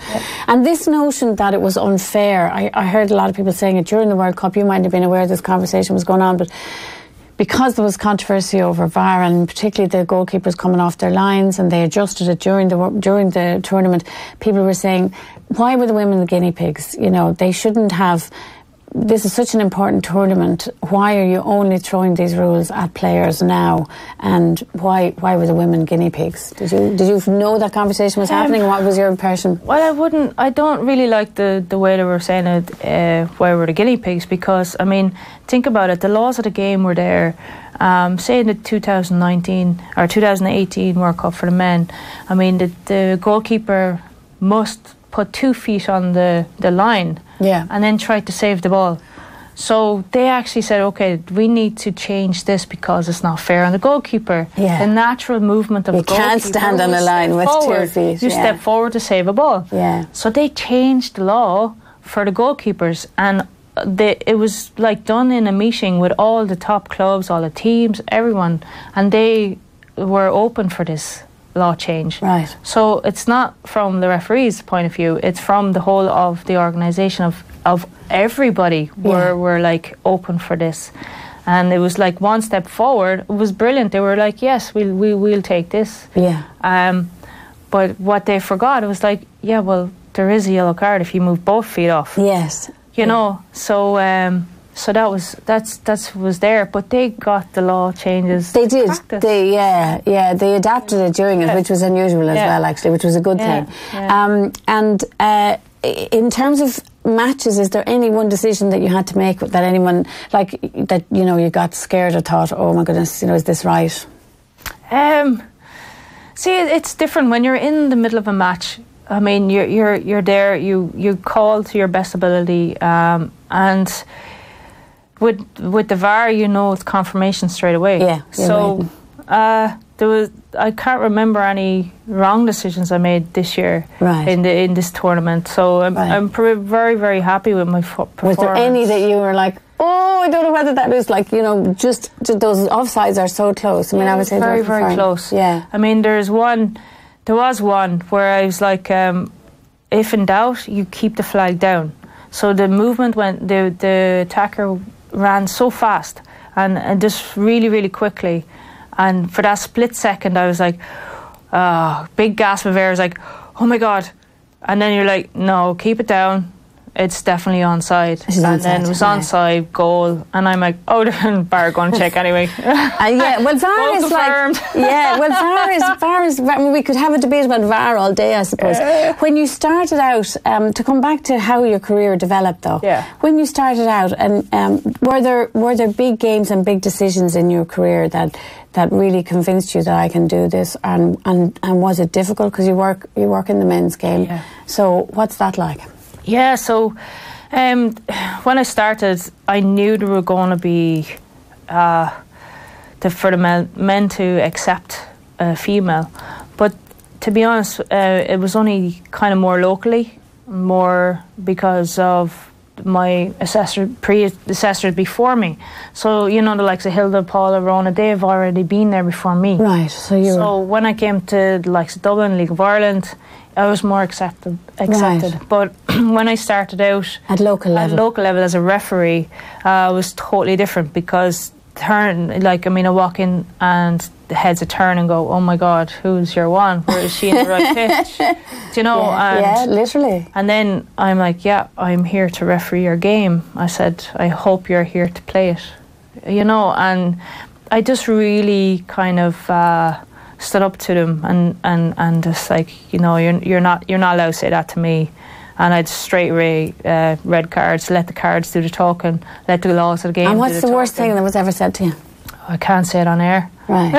And this notion that it was unfair, I, I heard a lot of people saying it during the World Cup. You might have been aware this conversation was going on, but because there was controversy over VAR and particularly the goalkeepers coming off their lines and they adjusted it during the during the tournament, people were saying, "Why were the women the guinea pigs? You know, they shouldn't have." This is such an important tournament. Why are you only throwing these rules at players now? And why why were the women guinea pigs? Did you did you know that conversation was Um, happening? What was your impression? Well, I wouldn't. I don't really like the the way they were saying it. Uh, where were the guinea pigs? Because I mean, think about it. The laws of the game were there. Um, say in the 2019 or 2018 World Cup for the men. I mean, the the goalkeeper must put two feet on the the line. Yeah. And then try to save the ball. So they actually said, okay, we need to change this because it's not fair on the goalkeeper. Yeah. The natural movement of You a goalkeeper. You can't stand on a line with two feet, You yeah. step forward to save a ball. Yeah. So they changed the law for the goalkeepers, and they, it was like done in a meeting with all the top clubs, all the teams, everyone, and they were open for this law change. Right. So it's not from the referee's point of view; it's from the whole of the organisation of of everybody. Were Yeah. were like open for this. And it was like one step forward. It was brilliant. They were like, "Yes, we'll we, we'll take this." Yeah. Um, but what they forgot, it was like, yeah, well, there is a yellow card if you move both feet off. Yes. You know, so um, So that was that's that's was there, but they got the law changes. They did. practice. They yeah yeah they adapted it during it, which was unusual as Yeah. well, actually, which was a good Yeah, thing. yeah. Um, and uh, in terms of matches, is there any one decision that you had to make that anyone like that you know you got scared or thought, oh my goodness, you know, is this right? Um, see, it's different when you're in the middle of a match. I mean, you're you're you're there. You you call to your best ability, um, and with with the VAR, you know it's confirmation straight away. Yeah, So uh, there was I can't remember any wrong decisions I made this year Right. in the in this tournament. So I'm Right. I'm pr- very very happy with my fo- Was there any that you were like, oh, I don't know whether that is like you know just, just those offsides are so close. I mean, Yeah, I would was say very, very fine. close. Yeah. I mean, there's one, there was one where I was like, um, if in doubt, you keep the flag down. So the movement went, the the attacker ran so fast and, and just really, really quickly. And for that split second, I was like, ah, big gasp of air. I was like, oh my God. And then you're like, no, keep it down. It's definitely onside. It's and then it was yeah. onside, goal. And I'm like, oh, they're VAR going to check anyway. Uh, yeah, well, VAR is like yeah, well, VAR is VAR is. I mean, we could have a debate about VAR all day, I suppose. When you started out, um, to come back to how your career developed, though. Yeah. When you started out, and um, were there were there big games and big decisions in your career that that really convinced you that I can do this, and and, and was it difficult because you work you work in the men's game? Yeah. So what's that like? Yeah, so um, when I started, I knew there were going to be uh, for the men, men to accept a female, but to be honest, uh, it was only kind of more locally, more because of my assessor, predecessors before me. So you know the likes of Hilda, Paula, Rhona, they've already been there before me. Right. So you. So when I came to the likes of Dublin, League of Ireland, I was more accepted. accepted. Right. But when I started out At local level. at local level as a referee, uh, it was totally different because turn like I mean I walk in and the heads a turn and go, oh my god, who's your one? Where is she in the right pitch? Do you know? yeah, and yeah, literally. and then I'm like, yeah, I'm here to referee your game. I said, I hope you're here to play it. You know, and I just really kind of uh, stood up to them and, and, and just like, you know, you're, you're not you're not allowed to say that to me. And I'd straight away uh, red cards, let the cards do the talking, let the laws of the game. And what's the worst thing that was ever said to you? I can't say it on air. Right,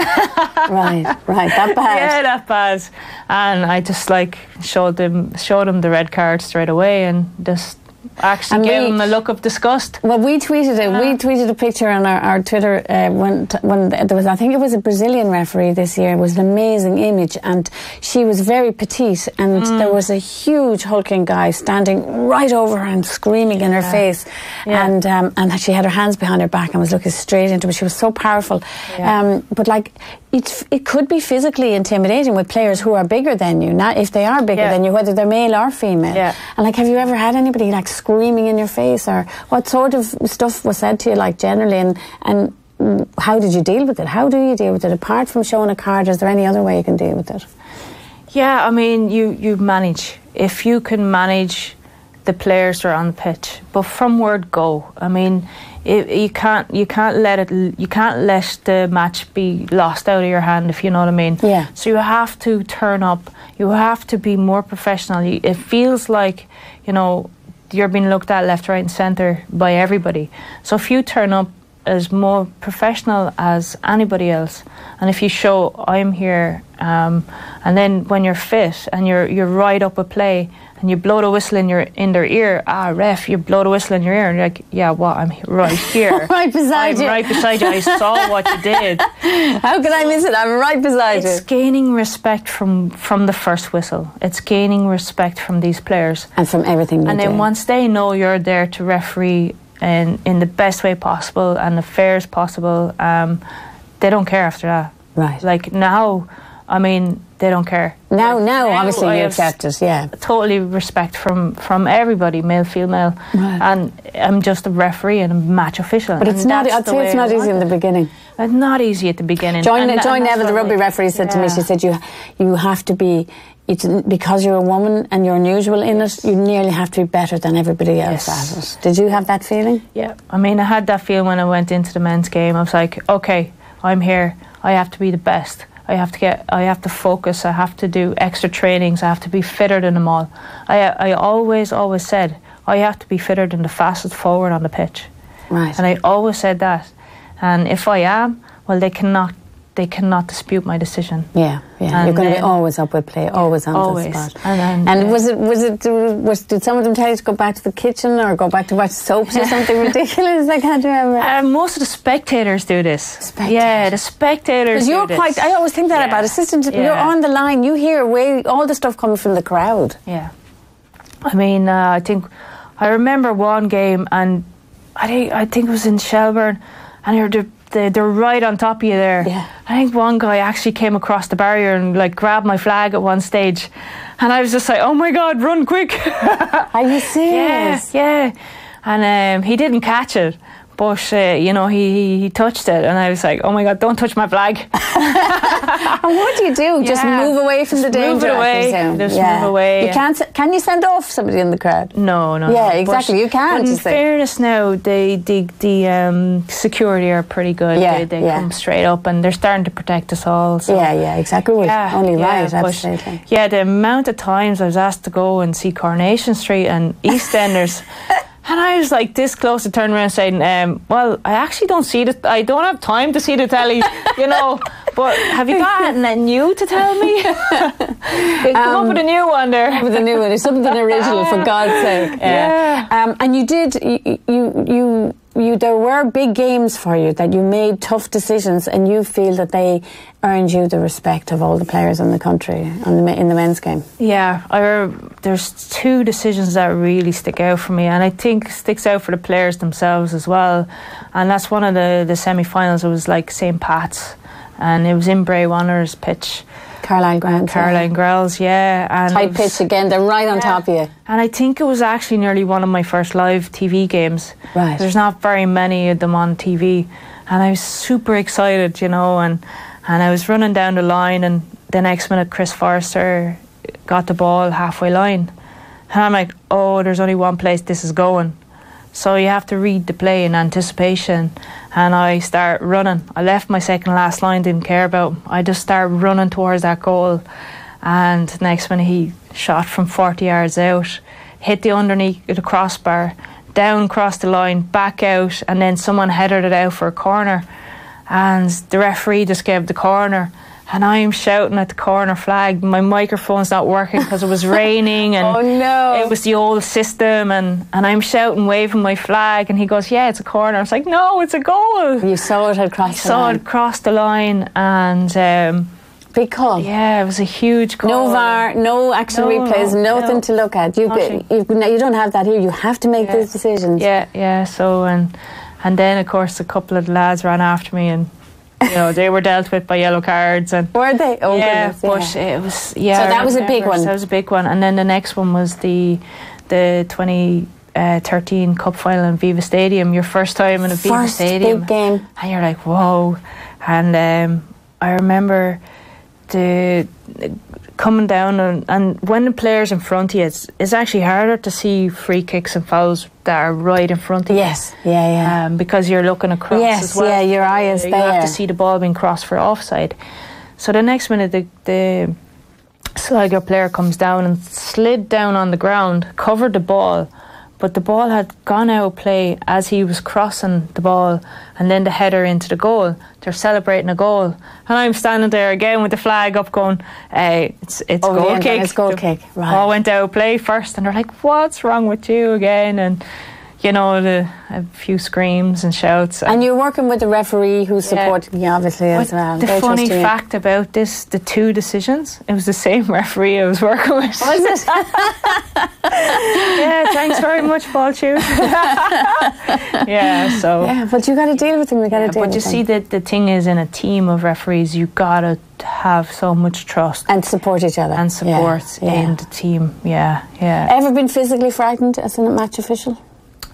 right, right. That bad. Yeah, that bad. And I just like showed them showed them the red card straight away and just actually And gave we- them a look of disgust. Well, we tweeted it. We tweeted a picture on our, our Twitter uh, when when there was. I think it was a Brazilian referee this year. It was an amazing image, and she was very petite, and there was a huge hulking guy standing right over her and screaming in her face, Yeah. and um, and she had her hands behind her back and was looking straight into her. She was so powerful, Yeah. um, but like. It, it could be physically intimidating with players who are bigger than you, not if they are bigger Yeah. than you, whether they're male or female. Yeah. And like, have you ever had anybody like screaming in your face, or what sort of stuff was said to you, like generally, and and how did you deal with it? How do you deal with it? Apart from showing a card, is there any other way you can deal with it? Yeah, I mean, you, you manage. If you can manage the players are on the pitch, but from word go, I mean, it, you can't you can't let it you can't let the match be lost out of your hand if you know what I mean. Yeah. So you have to turn up. You have to be more professional. It feels like you know you're being looked at left, right, and centre by everybody. So if you turn up as more professional as anybody else, and if you show I'm here, um, and then when you're fit and you're you're right up a play and you blow the whistle in your in their ear, ah ref, you blow the whistle in your ear, and you're like, yeah, what? I'm right here, Right beside I'm you. right beside you. I saw what you did. How can I miss it? I'm right beside It's you. It's gaining respect from from the first whistle. It's gaining respect from these players. And from everything. And then do. once they know you're there to referee in, in the best way possible and the fairest possible, um, they don't care after that. Right. Like now, I mean, they don't care. now, now, Now obviously I you accept it. Yeah. Totally respect from from everybody, male, female, Right. and I'm just a referee and a match official. But it's not. I'd say it's not easy in the beginning. It's not easy at the beginning. Joy, And- and Neville, the rugby referee, said to me, she said, you, you have to be it's because you're a woman and you're unusual in it, you nearly have to be better than everybody else Yes. Did you have that feeling? Yeah, I mean, I had that feeling when I went into the men's game. I was like, okay, I'm here. I have to be the best. I have to get. I have to focus. I have to do extra trainings. I have to be fitter than them all. I I always always said I have to be fitter than the fastest forward on the pitch, Right. and I always said that. And if I am, well, they cannot. They cannot dispute my decision. Yeah, yeah. And You're going to be always up with play, always on always. the spot. And and yeah. was it was it was did some of them tell you to go back to the kitchen or go back to watch soaps or something ridiculous? I can't remember. Uh, most of the spectators do this. Spectators. Yeah, the spectators. Because you're quite. I always think that Yeah. about assistant. You're on the line. You hear way all the stuff coming from the crowd. Yeah. I mean, uh, I think I remember one game, and I think I think it was in Shelbourne, and they're they're, they're, they're right on top of you there. Yeah. I think one guy actually came across the barrier and like grabbed my flag at one stage, and I was just like, "Oh my god, run quick!" Are you yeah, serious? yeah. And um, he didn't catch it. But uh, you know he he touched it, and I was like, "Oh my god, don't touch my flag!" And what do you do? Just Yeah. move away from the Just move danger. it away. Just move away, You can't. Can you send off somebody in the crowd? No, no. Yeah, no. exactly. But- You can't, in fairness, now the the the um, security are pretty good. Yeah, they they yeah. come straight up and they're starting to protect us all. So. Yeah, yeah, exactly. Yeah, only yeah, right, absolutely. Yeah, the amount of times I was asked to go and see Coronation Street and EastEnders, and I was like this close to turn around and saying, um, "Well, I actually don't see the. I don't have time to see the telly, you know. Have you got anything new to tell me? Come up with a new one there. with a new one, something original for God's sake. Yeah. Um, and you did, you, you, you, you, there were big games for you that you made tough decisions, and you feel that they earned you the respect of all the players in the country on the, in the men's game. Yeah, I, there's two decisions that really stick out for me, and I think sticks out for the players themselves as well. And that's one of the the semi-finals. It was like St Pat's, and it was in Bray Wanderers pitch, Carlisle Ground. Carlisle Grounds, yeah, and Tight was- pitch again. They're right on Yeah. top of you. And I think it was actually nearly one of my first live TV games. Right. There's not very many of them on TV, and I was super excited, you know, and and I was running down the line, and the next minute Chris Forrester got the ball halfway line, and I'm like, oh, there's only one place this is going. So you have to read the play in anticipation, and I start running. I left my second last line, didn't care about. I just start running towards that goal, and next minute he shot from 40 yards out, hit the underneath of the crossbar, down across the line, back out, and then someone headed it out for a corner, and the referee just gave the corner. And I'm shouting at the corner flag. My microphone's not working because it was raining, and Oh, no. it was the old system. And, and I'm shouting, waving my flag, and he goes, "Yeah, it's a corner." I was like, "No, it's a goal." You saw it I across the saw line. it cross the line, and um, Big call. yeah, it was a huge call. No VAR, no action No, replays, no, nothing no. to look at. You, you, you don't have that here. You have to make Yeah. those decisions. Yeah, yeah. So and and then of course a couple of the lads ran after me, and you know they were dealt with by yellow cards and. Were they? Oh, yeah, goodness, but yeah. it was yeah. So that was a big one. so That was a big one, and then the next one was the the twenty. Uh, 13 cup final in Aviva Stadium, your first time in Aviva First Stadium. big game. And you're like, whoa. And um, I remember the coming down, and, and when the player's in front of you, it's, it's actually harder to see free kicks and fouls that are right in front of you. Yes, yeah, yeah. Um, because you're looking across Yes, as well. yeah, your eye is you have to see the ball being crossed for offside. So the next minute, the, the Sligo player comes down and slid down on the ground, covered the ball, but the ball had gone out of play as he was crossing the ball, and then the header into the goal. They're celebrating a goal, and I'm standing there again with the flag up, going, "Hey, it's it's Oh, goal yeah, kick. it's goal The kick, right. Ball went out of play first, and they're like, "What's wrong with you again?" And you know, the, a few screams and shouts. and you're working with the referee who's Yeah. supporting you, obviously, as well. the funny fact about this, the two decisions, it was the same referee I was working with. Was it? yeah, thanks very much, Paul Tuite. yeah, so. yeah, but you got to deal with them. You got to Yeah, deal but you see that the thing is in a team of referees you gotta have so much trust and support each other. and support yeah. in the team yeah yeah Ever been physically frightened as a match official?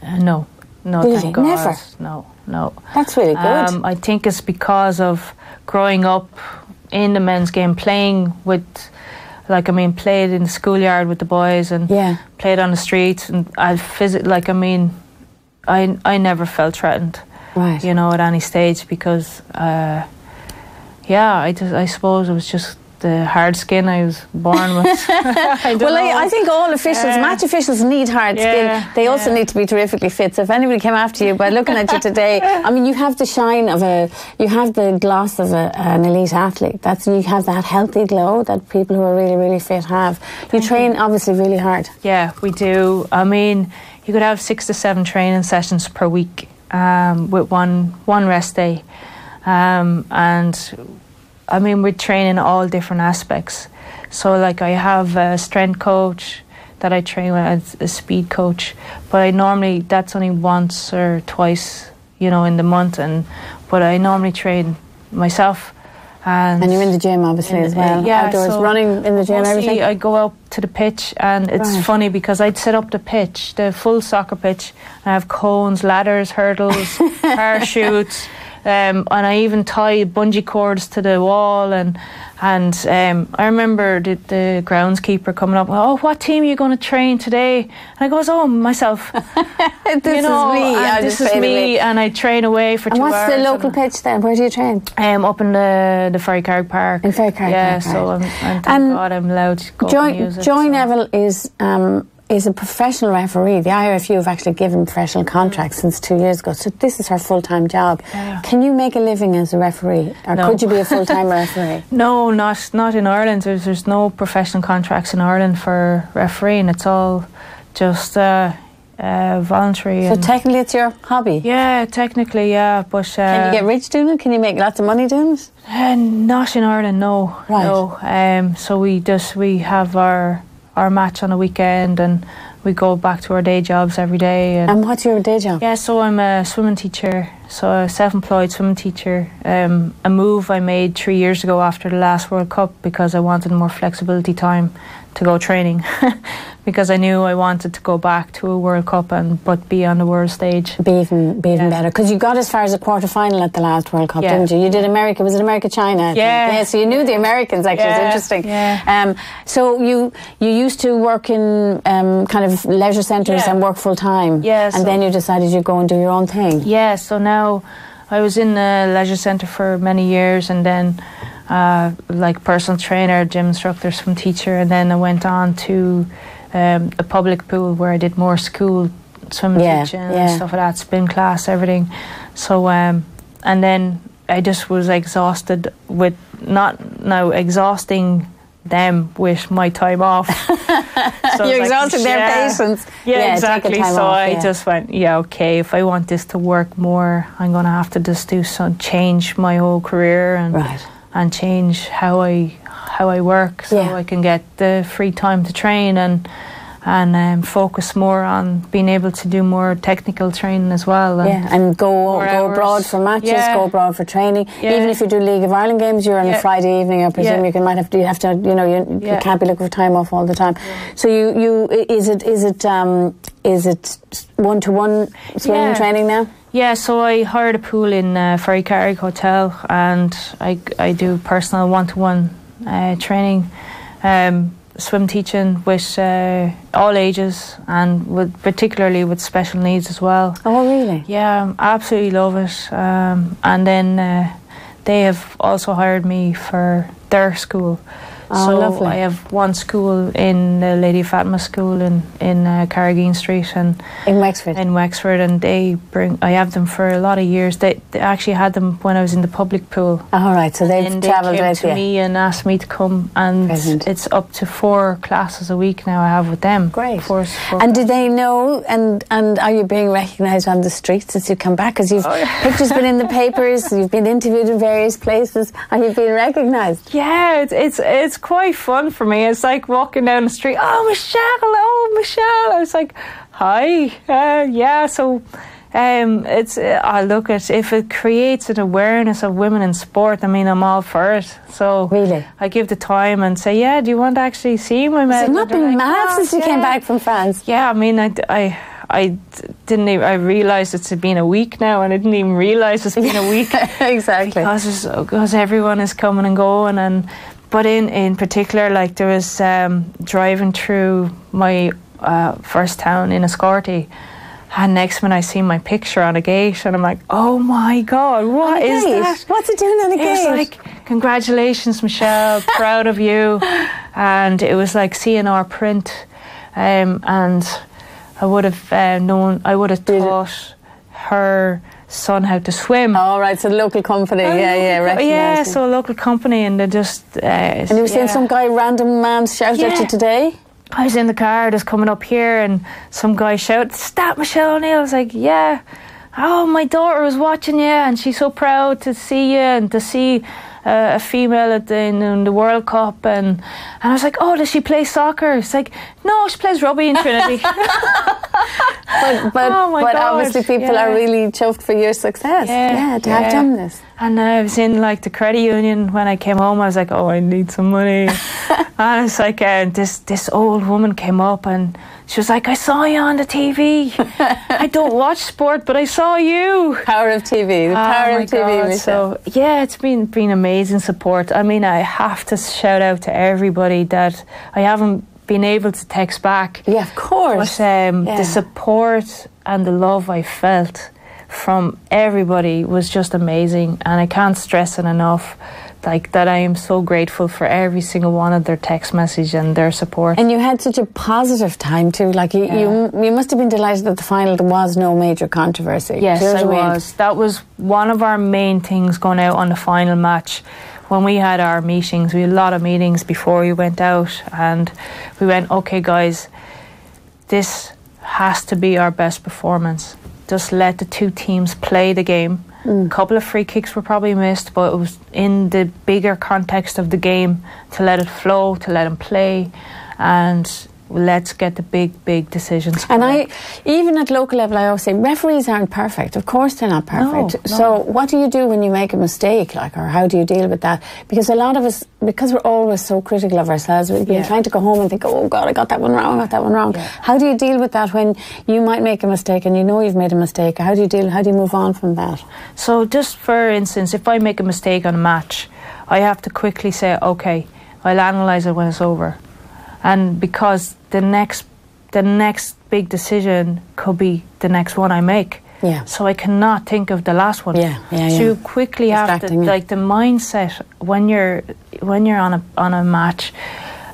Uh, no no Really? thank God Never? no no That's really good. Um, I think it's because of growing up in the men's game, playing with like I mean, played in the schoolyard with the boys and Yeah. played on the streets, and I visit. Like I mean, I I never felt threatened, Right. you know, at any stage because, uh, yeah, I just I suppose it was just the hard skin I was born with. I Well. I, I think all officials, Yeah. match officials, need hard Yeah, skin. They also need to be terrifically fit. So if anybody came after you by looking at you today, I mean, you have the shine of a, you have the gloss of a, an elite athlete. That's you have that healthy glow that people who are really, really fit have. You train obviously really hard. Yeah, we do. I mean, you could have six to seven training sessions per week um, with one one rest day, um, and I mean we're training all different aspects. So, like, I have a strength coach that I train with, as a speed coach, but I normally that's only once or twice, you know, in the month, and but I normally train myself. And, And you're in the gym obviously in- as well. yeah, Outdoors, so running in the gym, everything. I go out to the pitch, and it's Right. funny because I'd set up the pitch, the full soccer pitch. I have cones, ladders, hurdles, parachutes, um, and I even tied bungee cords to the wall. And and um, I remember the, the groundskeeper coming up. Oh, what team are you going to train today? And I goes, oh, myself. this you know, is me. and this is me, and I train away for And two what's hours. the local pitch then? Where do you train? um, up in the the Ferrycarrig Park. In Ferrycarrig yeah, Park, so. I'm, and thank And God I'm allowed to go Joy, and use it. Joy so. Neville is um, is a professional referee. The IRFU have actually given professional contracts since two years ago. So this is her full time job. Yeah. Can you make a living as a referee, or No. could you be a full time referee? No, not not in Ireland. There's there's no professional contracts in Ireland for refereeing. It's all just uh, uh, voluntary. So technically, it's your hobby. yeah, technically, yeah, but uh, Can you get rich doing it? Can you make lots of money doing it? uh, not in Ireland. No, Right. no. Um, so we just we have our our match on a weekend and we go back to our day jobs every day. And And what's your day job? Yeah, so I'm a swimming teacher, so a self-employed swimming teacher. Um, a move I made three years ago after the last World Cup because I wanted more flexibility time to go training, because I knew I wanted to go back to a World Cup and but be on the world stage. Be even, be even Yeah. better because you got as far as a quarter final at the last World Cup, Yeah. didn't you? You did America. Was it America China? Yeah. yeah. So you knew the Americans. Actually, Yeah, it's interesting. yeah. Um, so you you used to work in um, kind of leisure centres and work full time. Yeah, And so- then you decided you'd go and do your own thing. Yeah, so now I was in the leisure centre for many years and then uh, like personal trainer, gym instructor, swim teacher, and then I went on to um, a public pool where I did more school swimming Yeah, teaching yeah. and stuff like that, spin class, everything. So um, and then I just was exhausted with not now exhausting them with my time off. So You're was like, exhausting their yeah. patience. Yeah, a exactly. So off, I yeah. just went, yeah, okay. If I want this to work more, I'm going to have to just do some change my whole career and Right. And change how I how I work, so Yeah. I can get the free time to train and and um, focus more on being able to do more technical training as well. And Yeah, and go go hours. abroad for matches, Yeah. go abroad for training. Yeah. Even if you do League of Ireland games, you're on a Friday evening. I presume Yeah. you can might have to. You have to. You know, you, you can't be looking for time off all the time. So you you is it is it um, is it one to one swimming Yeah. training now? Yeah, so I hired a pool in uh, Ferrycarrig Hotel, and I I do personal one to one training, um, swim teaching with uh, all ages, and with particularly with special needs as well. Oh, really? Yeah, I absolutely love it. Um, and then uh, they have also hired me for their school. Oh, so lovely. I have one school in the Lady Fatima School in in uh, Carrageen Street and In Wexford. in Wexford, and they bring. I have them for a lot of years. They, they actually had them when I was in the public pool. Ah, all right, so they've and they travelled came to yeah. me and asked me to come, and Brilliant. it's up to four classes a week now. I have with them. Great. Four, four And do they know? And and are you being recognised on the streets as you come back? Because you've Oh, pictures been in the papers, you've been interviewed in various places, and you've been recognised. Yeah, it's, it's it's quite fun for me. It's like walking down the street. Oh, Michelle! Oh, Michelle! I was like, hi. Uh, yeah. So, um, it's. Uh, I look at if it creates an awareness of women in sport. I mean, I'm all for it. So Really? I give the time and say, yeah. Do you want to actually see my medal? it not been like, mad "Oh, since you came back from France? Yeah, I mean, I I didn't even, I realised it's been a week now and I didn't even realise it's been a week exactly. because, because everyone is coming and going and but in in particular, like there was um, driving through my uh, first town Enniscorthy. And next when I see my picture on a gate and I'm like, oh my God, what is Gate? that? What's it doing on a It gate? like, congratulations, Michelle, proud of you. And it was like seeing our print. Um, and I would have uh, known, I would have taught her son how to swim. All right, so the local company, yeah, yeah, yeah, so a local company, and they just. Uh, And you were saying yeah. some guy, random man, shouted at Yeah. you today? I was in the car just coming up here, and some guy shouted, "Stop, Michelle O'Neill!" I was like, "Yeah." Oh, my daughter was watching you, and she's so proud to see you and to see uh, a female at the, in, in the World Cup. And and I was like, "Oh, does she play soccer?" It's like, "No, she plays rugby in Trinity." But, but, Oh but God, obviously people are really chuffed for your success. Yeah, to have done this. And I was in like the credit union when I came home. I was like, "Oh, I need some money." and it's like uh, this this old woman came up and she was like, "I saw you on the TV. I don't watch sport, but I saw you." Power of TV, the power oh my of TV, God. So yeah, it's been been amazing support. I mean, I have to shout out to everybody that I haven't been able to text back. yeah, of course. But um, Yeah. the support and the love I felt from everybody was just amazing, and I can't stress it enough. Like that, I am so grateful for every single one of their text message and their support. and you had such a positive time too. Like you, you, you must have been delighted that the final. There was no major controversy. Yes, I was. That was one of our main things going out on the final match. When we had our meetings, we had a lot of meetings before we went out, and we went, okay, guys, this has to be our best performance. Just let the two teams play the game. Mm. A couple of free kicks were probably missed, but it was in the bigger context of the game to let it flow, to let them play, and let's get the big, big decisions. And I, even at local level, I always say referees aren't perfect. Of course, they're not perfect. No, So, what do you do when you make a mistake, like, or how do you deal with that? Because a lot of us, because we're always so critical of ourselves, we've been Yeah. trying to go home and think, "Oh God, I got that one wrong. I got that one wrong." Yeah. How do you deal with that when you might make a mistake and you know you've made a mistake? How do you deal? How do you move on from that? So, just for instance, if I make a mistake on a match, I have to quickly say, okay, I'll analyse it when it's over. And because the next, the next big decision could be the next one I make. Yeah. So I cannot think of the last one. Yeah, yeah, So yeah. you quickly have to yeah. like the mindset when you're when you're on a on a match.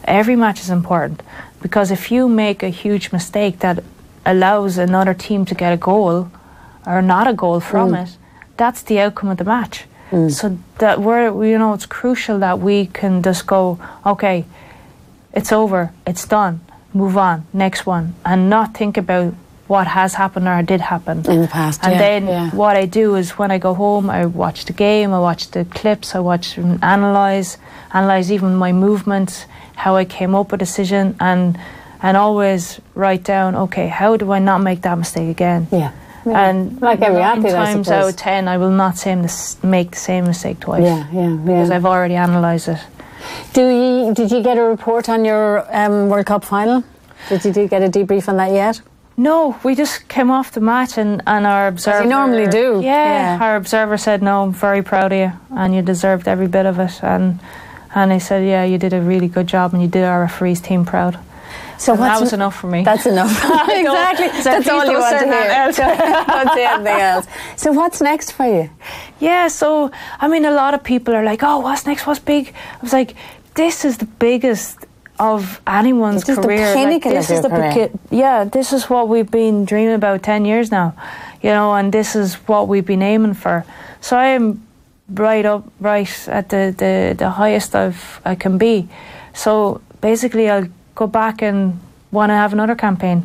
Every match is important because if you make a huge mistake that allows another team to get a goal or not a goal from Mm. it, that's the outcome of the match. So that we're you know it's crucial that we can just go okay, it's over, it's done, move on, next one, and not think about what has happened or did happen In the past, And yeah, then yeah. what I do is when I go home, I watch the game, I watch the clips, I watch and analyze, analyze even my movements, how I came up with a decision, and and always write down, okay, how do I not make that mistake again? Yeah. And Like every nine athlete, I times suppose. out of ten, I will not same this, make the same mistake twice. Yeah, yeah, Because. I've already analysed it. Do you? Did you get a report on your um, World Cup final? Did you do- get a debrief on that yet? No, we just came off the match and, and our observer. normally do, Yeah, yeah. our observer said, "No, I'm very proud of you, and you deserved every bit of it." And and he said, "Yeah, you did a really good job, and you did our referees team proud." So that was enough for me. That's enough. exactly. So That's all you want to hear. Don't say anything else. So what's next for you? Yeah, so I mean, a lot of people are like, "Oh, what's next? What's big?" I was like, "This is the biggest of anyone's This is the career. pinnacle of this is the career. yeah, this is what we've been dreaming about ten years now, you know, and this is what we've been aiming for. So I am right up, right at the the, the highest I've I can be. So basically, I'll go back and want to have another campaign.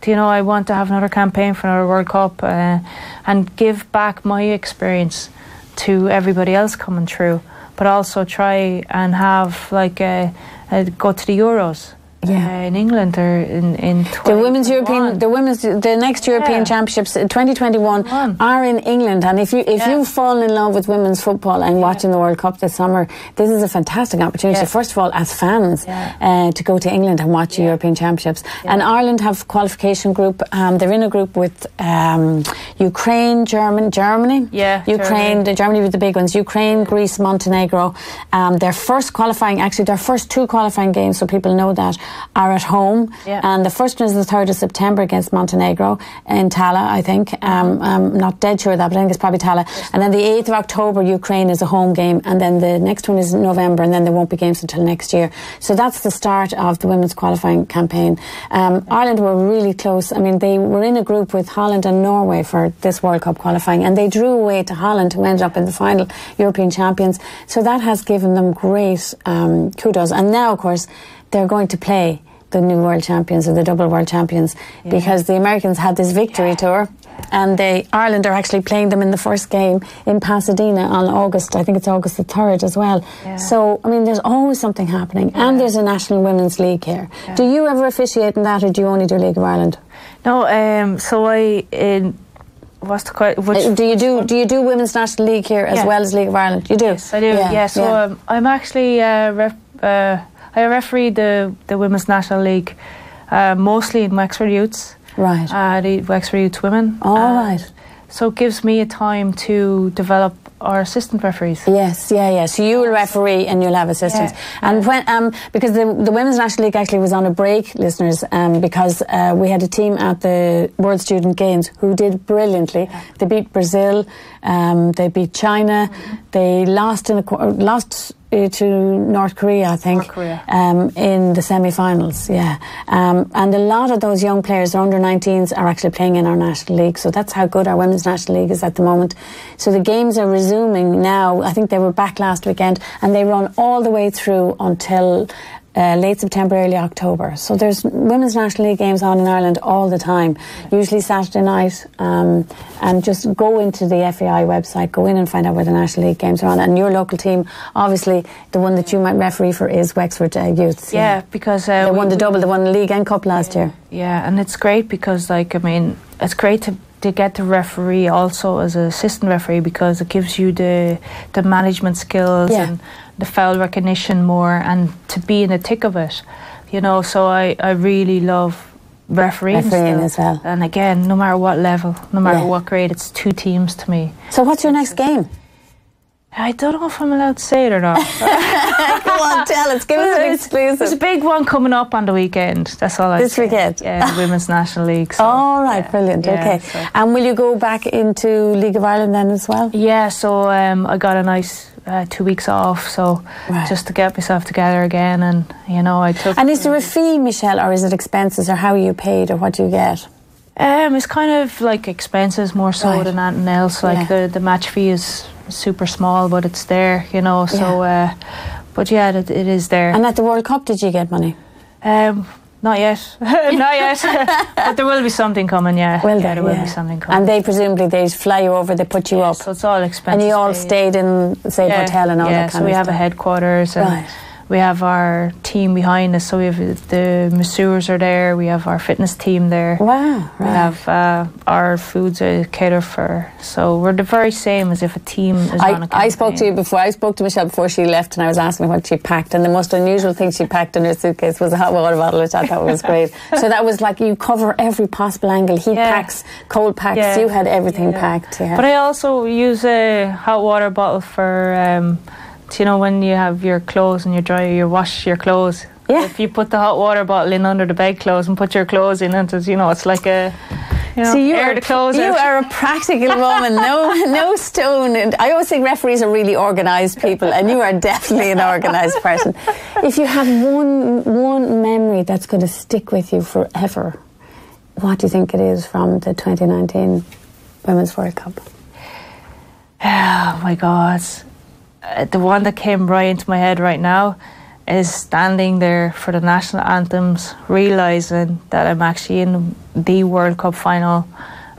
Do you know, I want to have another campaign for another World Cup uh, and give back my experience to everybody else coming through, but also try and have like a, a go to the Euros. Yeah. uh, in England or in in The women's 2021. European, the women's, the next European Yeah. Championships, in 2021, One. are in England. And if you if Yeah. you've fallen in love with women's football and watching the World Cup this summer, this is a fantastic opportunity. Yeah. First of all, as fans, Yeah. uh, to go to England and watch the European Championships. And Ireland have qualification group. Um, they're in a group with um, Ukraine, German, Germany, Yeah, Ukraine. Germany. The Germany with the big ones. Ukraine, Greece, Montenegro. Um, their first qualifying, actually, their first two qualifying games, so people know that, are at home. Yeah. And the first one is the 3rd of September against Montenegro in Tallaght, I think. Um, I'm not dead sure of that, but I think it's probably Tallaght. And then the 8th of October, Ukraine is a home game. And then the next one is November, and then there won't be games until next year. So that's the start of the women's qualifying campaign. Um, Ireland were really close. I mean, they were in a group with Holland and Norway for this World Cup qualifying, and they drew away to Holland, who ended up in the final European champions. So that has given them great um, kudos. And now, of course, they're going to play the new world champions or the double world champions because the Americans had this victory tour. And they, Ireland are actually playing them in the first game in Pasadena on August, I think it's August the 3rd as well. Yeah. So, I mean, there's always something happening. And there's a National Women's League here. Do you ever officiate in that or do you only do League of Ireland? No, um, so I in what's the which Uh, do you do do you do Women's National League here as Yeah. well as League of Ireland? You do? Yes, I do. Yeah, so Um, I'm actually uh, ref, uh, I referee the the Women's National League, uh, mostly in Wexford Youths. Right. Uh, the Wexford Youths women. All Uh, right. So it gives me a time to develop our assistant referees. Yes, yeah, yeah. So you will referee and you'll have assistants. Yeah, And when um, because the the Women's National League actually was on a break, listeners, um, because uh, we had a team at the World Student Games who did brilliantly. They beat Brazil, um, they beat China, Mm-hmm. they lost in a lost. Uh, To North Korea, I think, North Korea. Um, in the semi-finals. Yeah, um, and a lot of those young players, their under 19s, are actually playing in our national league. So that's how good our women's national league is at the moment. So the games are resuming now. I think they were back last weekend, and they run all the way through until. Uh, late September, early October. So there's women's national league games on in Ireland all the time. Usually Saturday night, um, and just go into the FAI website, go in and find out where the national league games are on. And your local team, obviously, the one that you might referee for is Wexford uh, Youths. Yeah, because uh, They won the double. They won the league and cup last year. Yeah, and it's great because, like, I mean, it's great to, to get to referee also as an assistant referee because it gives you the the management skills Yeah. and the foul recognition more and to be in the thick of it, you know. So I, I really love refereeing, Refereeing as well. And again, no matter what level, no matter Yeah. what grade, it's two teams to me. So what's your next game? I don't know if I'm allowed to say it or not. Go on, tell us. Give us an exclusive. There's a big one coming up on the weekend. That's all I This say. weekend? Yeah, the Women's National League. So, All right, yeah, brilliant. yeah, okay. so- And will you go back into League of Ireland then as well? Yeah, so um, I got a nice uh, two weeks off, so Right. just to get myself together again, and you know, I took. And is there a fee, Michelle, or is it expenses, or how are you paid, or what do you get? Um, it's kind of like expenses more so Right. than anything else. Like Yeah. the the match fee is super small, but it's there, you know. So, uh, but yeah, it, it is there. And at the World Cup, did you get money? um, not yet, not yet, but there will be something coming. Yeah, Well, yeah, there, will yeah. be something coming. And they presumably they fly you over, they put you up, so it's all expensive. and you all stayed in Yeah, hotel and all yeah, that kind of thing. so we have a headquarters and Right. We have our team behind us. So we have the masseurs are there. We have our fitness team there. Wow, We have uh, our foods are catered for. So we're the very same as if a team is on I, a I spoke to you before. I spoke to Michelle before she left, and I was asking what she packed. And the most unusual thing she packed in her suitcase was a hot water bottle, which I thought was great. so that was like you cover every possible angle: heat Yeah. packs, cold packs. Yeah. You had everything Yeah. packed. Yeah. But I also use a hot water bottle for, um, do you know, when you have your clothes and you dry, you wash your clothes. Yeah. If you put the hot water bottle in under the bedclothes and put your clothes in it, it's, you know, it's like a, you know, So you air are, the clothes you are a practical woman. No, no stone. And I always think referees are really organised people, and you are definitely an organised person. If you have one one memory that's going to stick with you forever, what do you think it is from the 2019 Women's World Cup? Oh my God. Uh, the one that came right into my head right now is standing there for the national anthems, realizing that I'm actually in the World Cup final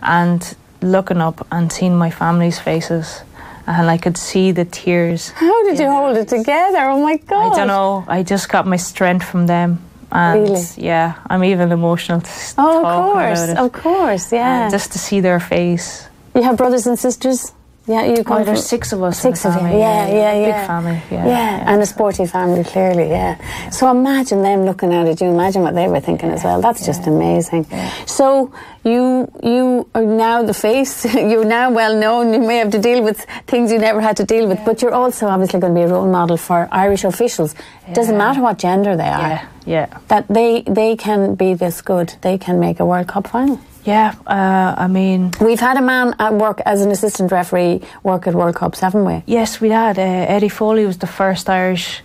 and looking up and seeing my family's faces. And I could see the tears. How did you hold it together? Oh my God! I don't know. I just got my strength from them. And Really? yeah, I'm even emotional. To Oh, of course, of course, yeah. And just to see their face. you have brothers and sisters? Yeah, you come Oh, there's six of us. Six in of you, yeah, yeah, yeah. Big family. Yeah, Yeah, and a sporty family, clearly, yeah. So imagine them looking at it. You imagine what they were thinking as well. That's just amazing. So you you are now the face. You're now well known. You may have to deal with things you never had to deal with, but you're also obviously going to be a role model for Irish officials. Doesn't matter what gender they are. yeah, yeah. That they they can be this good. They can make a World Cup final. Yeah, uh, I mean, We've had a man at work as an assistant referee work at World Cups, haven't we? yes, we had. Uh, Eddie Foley was the first Irish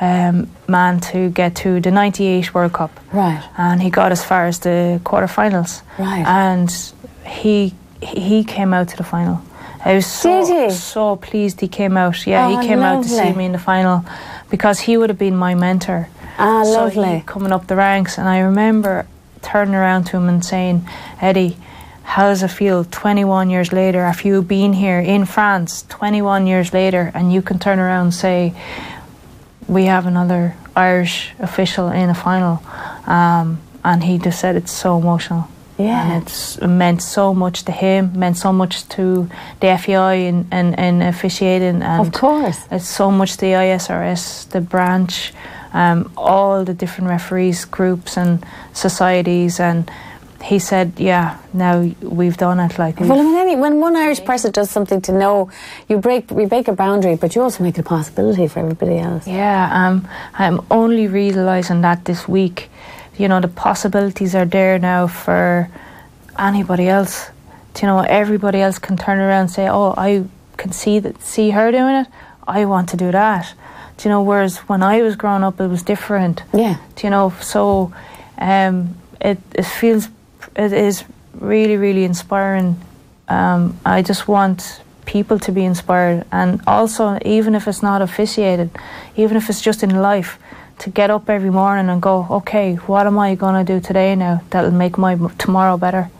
um, man to get to the 98 World Cup. Right. And he got as far as the quarterfinals. Right. And he he came out to the final. I was so, so pleased he came out. Yeah, Oh, he came out to see me in the final because he would have been my mentor. Ah, so lovely. Coming up the ranks, and I remember turning around to him and saying, Eddie, how does it feel 21 years later after you've been here in France 21 years later and you can turn around and say we have another Irish official in a final um, and he just said it's so emotional Yeah. and it's it meant so much to him meant so much to the FAI and, and, and officiating and Of course. it's so much to the ISRS, the branch, um, all the different referees groups and societies, and he said, "Yeah, now we've done it. Like, Well, I mean, any, when one Irish person does something to know, you break you break a boundary, but you also make it a possibility for everybody else. yeah, um, I'm only realizing that this week. You know, the possibilities are there now for anybody else. You know, everybody else can turn around and say, "Oh, I can see that, see her doing it. I want to do that." Do you know? Whereas when I was growing up, it was different. Yeah. Do you know so um, it, it feels it is really really inspiring um, i just want people to be inspired and also even if it's not officiated even if it's just in life to get up every morning and go okay what am i going to do today now that'll make my tomorrow better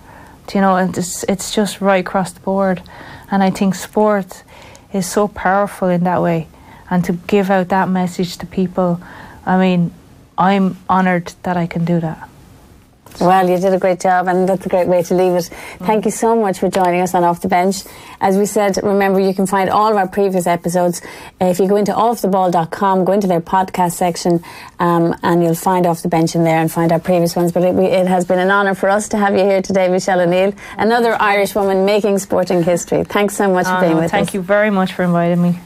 do you know and it's, it's just right across the board and i think sport is so powerful in that way and to give out that message to people i mean i'm honored that i can do that Well, you did a great job, and that's a great way to leave it. Thank you so much for joining us on Off the Bench. As we said, remember you can find all of our previous episodes. If you go into offtheball.com, go into their podcast section, um, and you'll find Off the Bench in there and find our previous ones. But it, we, it has been an honour for us to have you here today, Michelle O'Neill, another Irish woman making sporting history. Thanks so much for Oh, being no, with thank us. Thank you very much for inviting me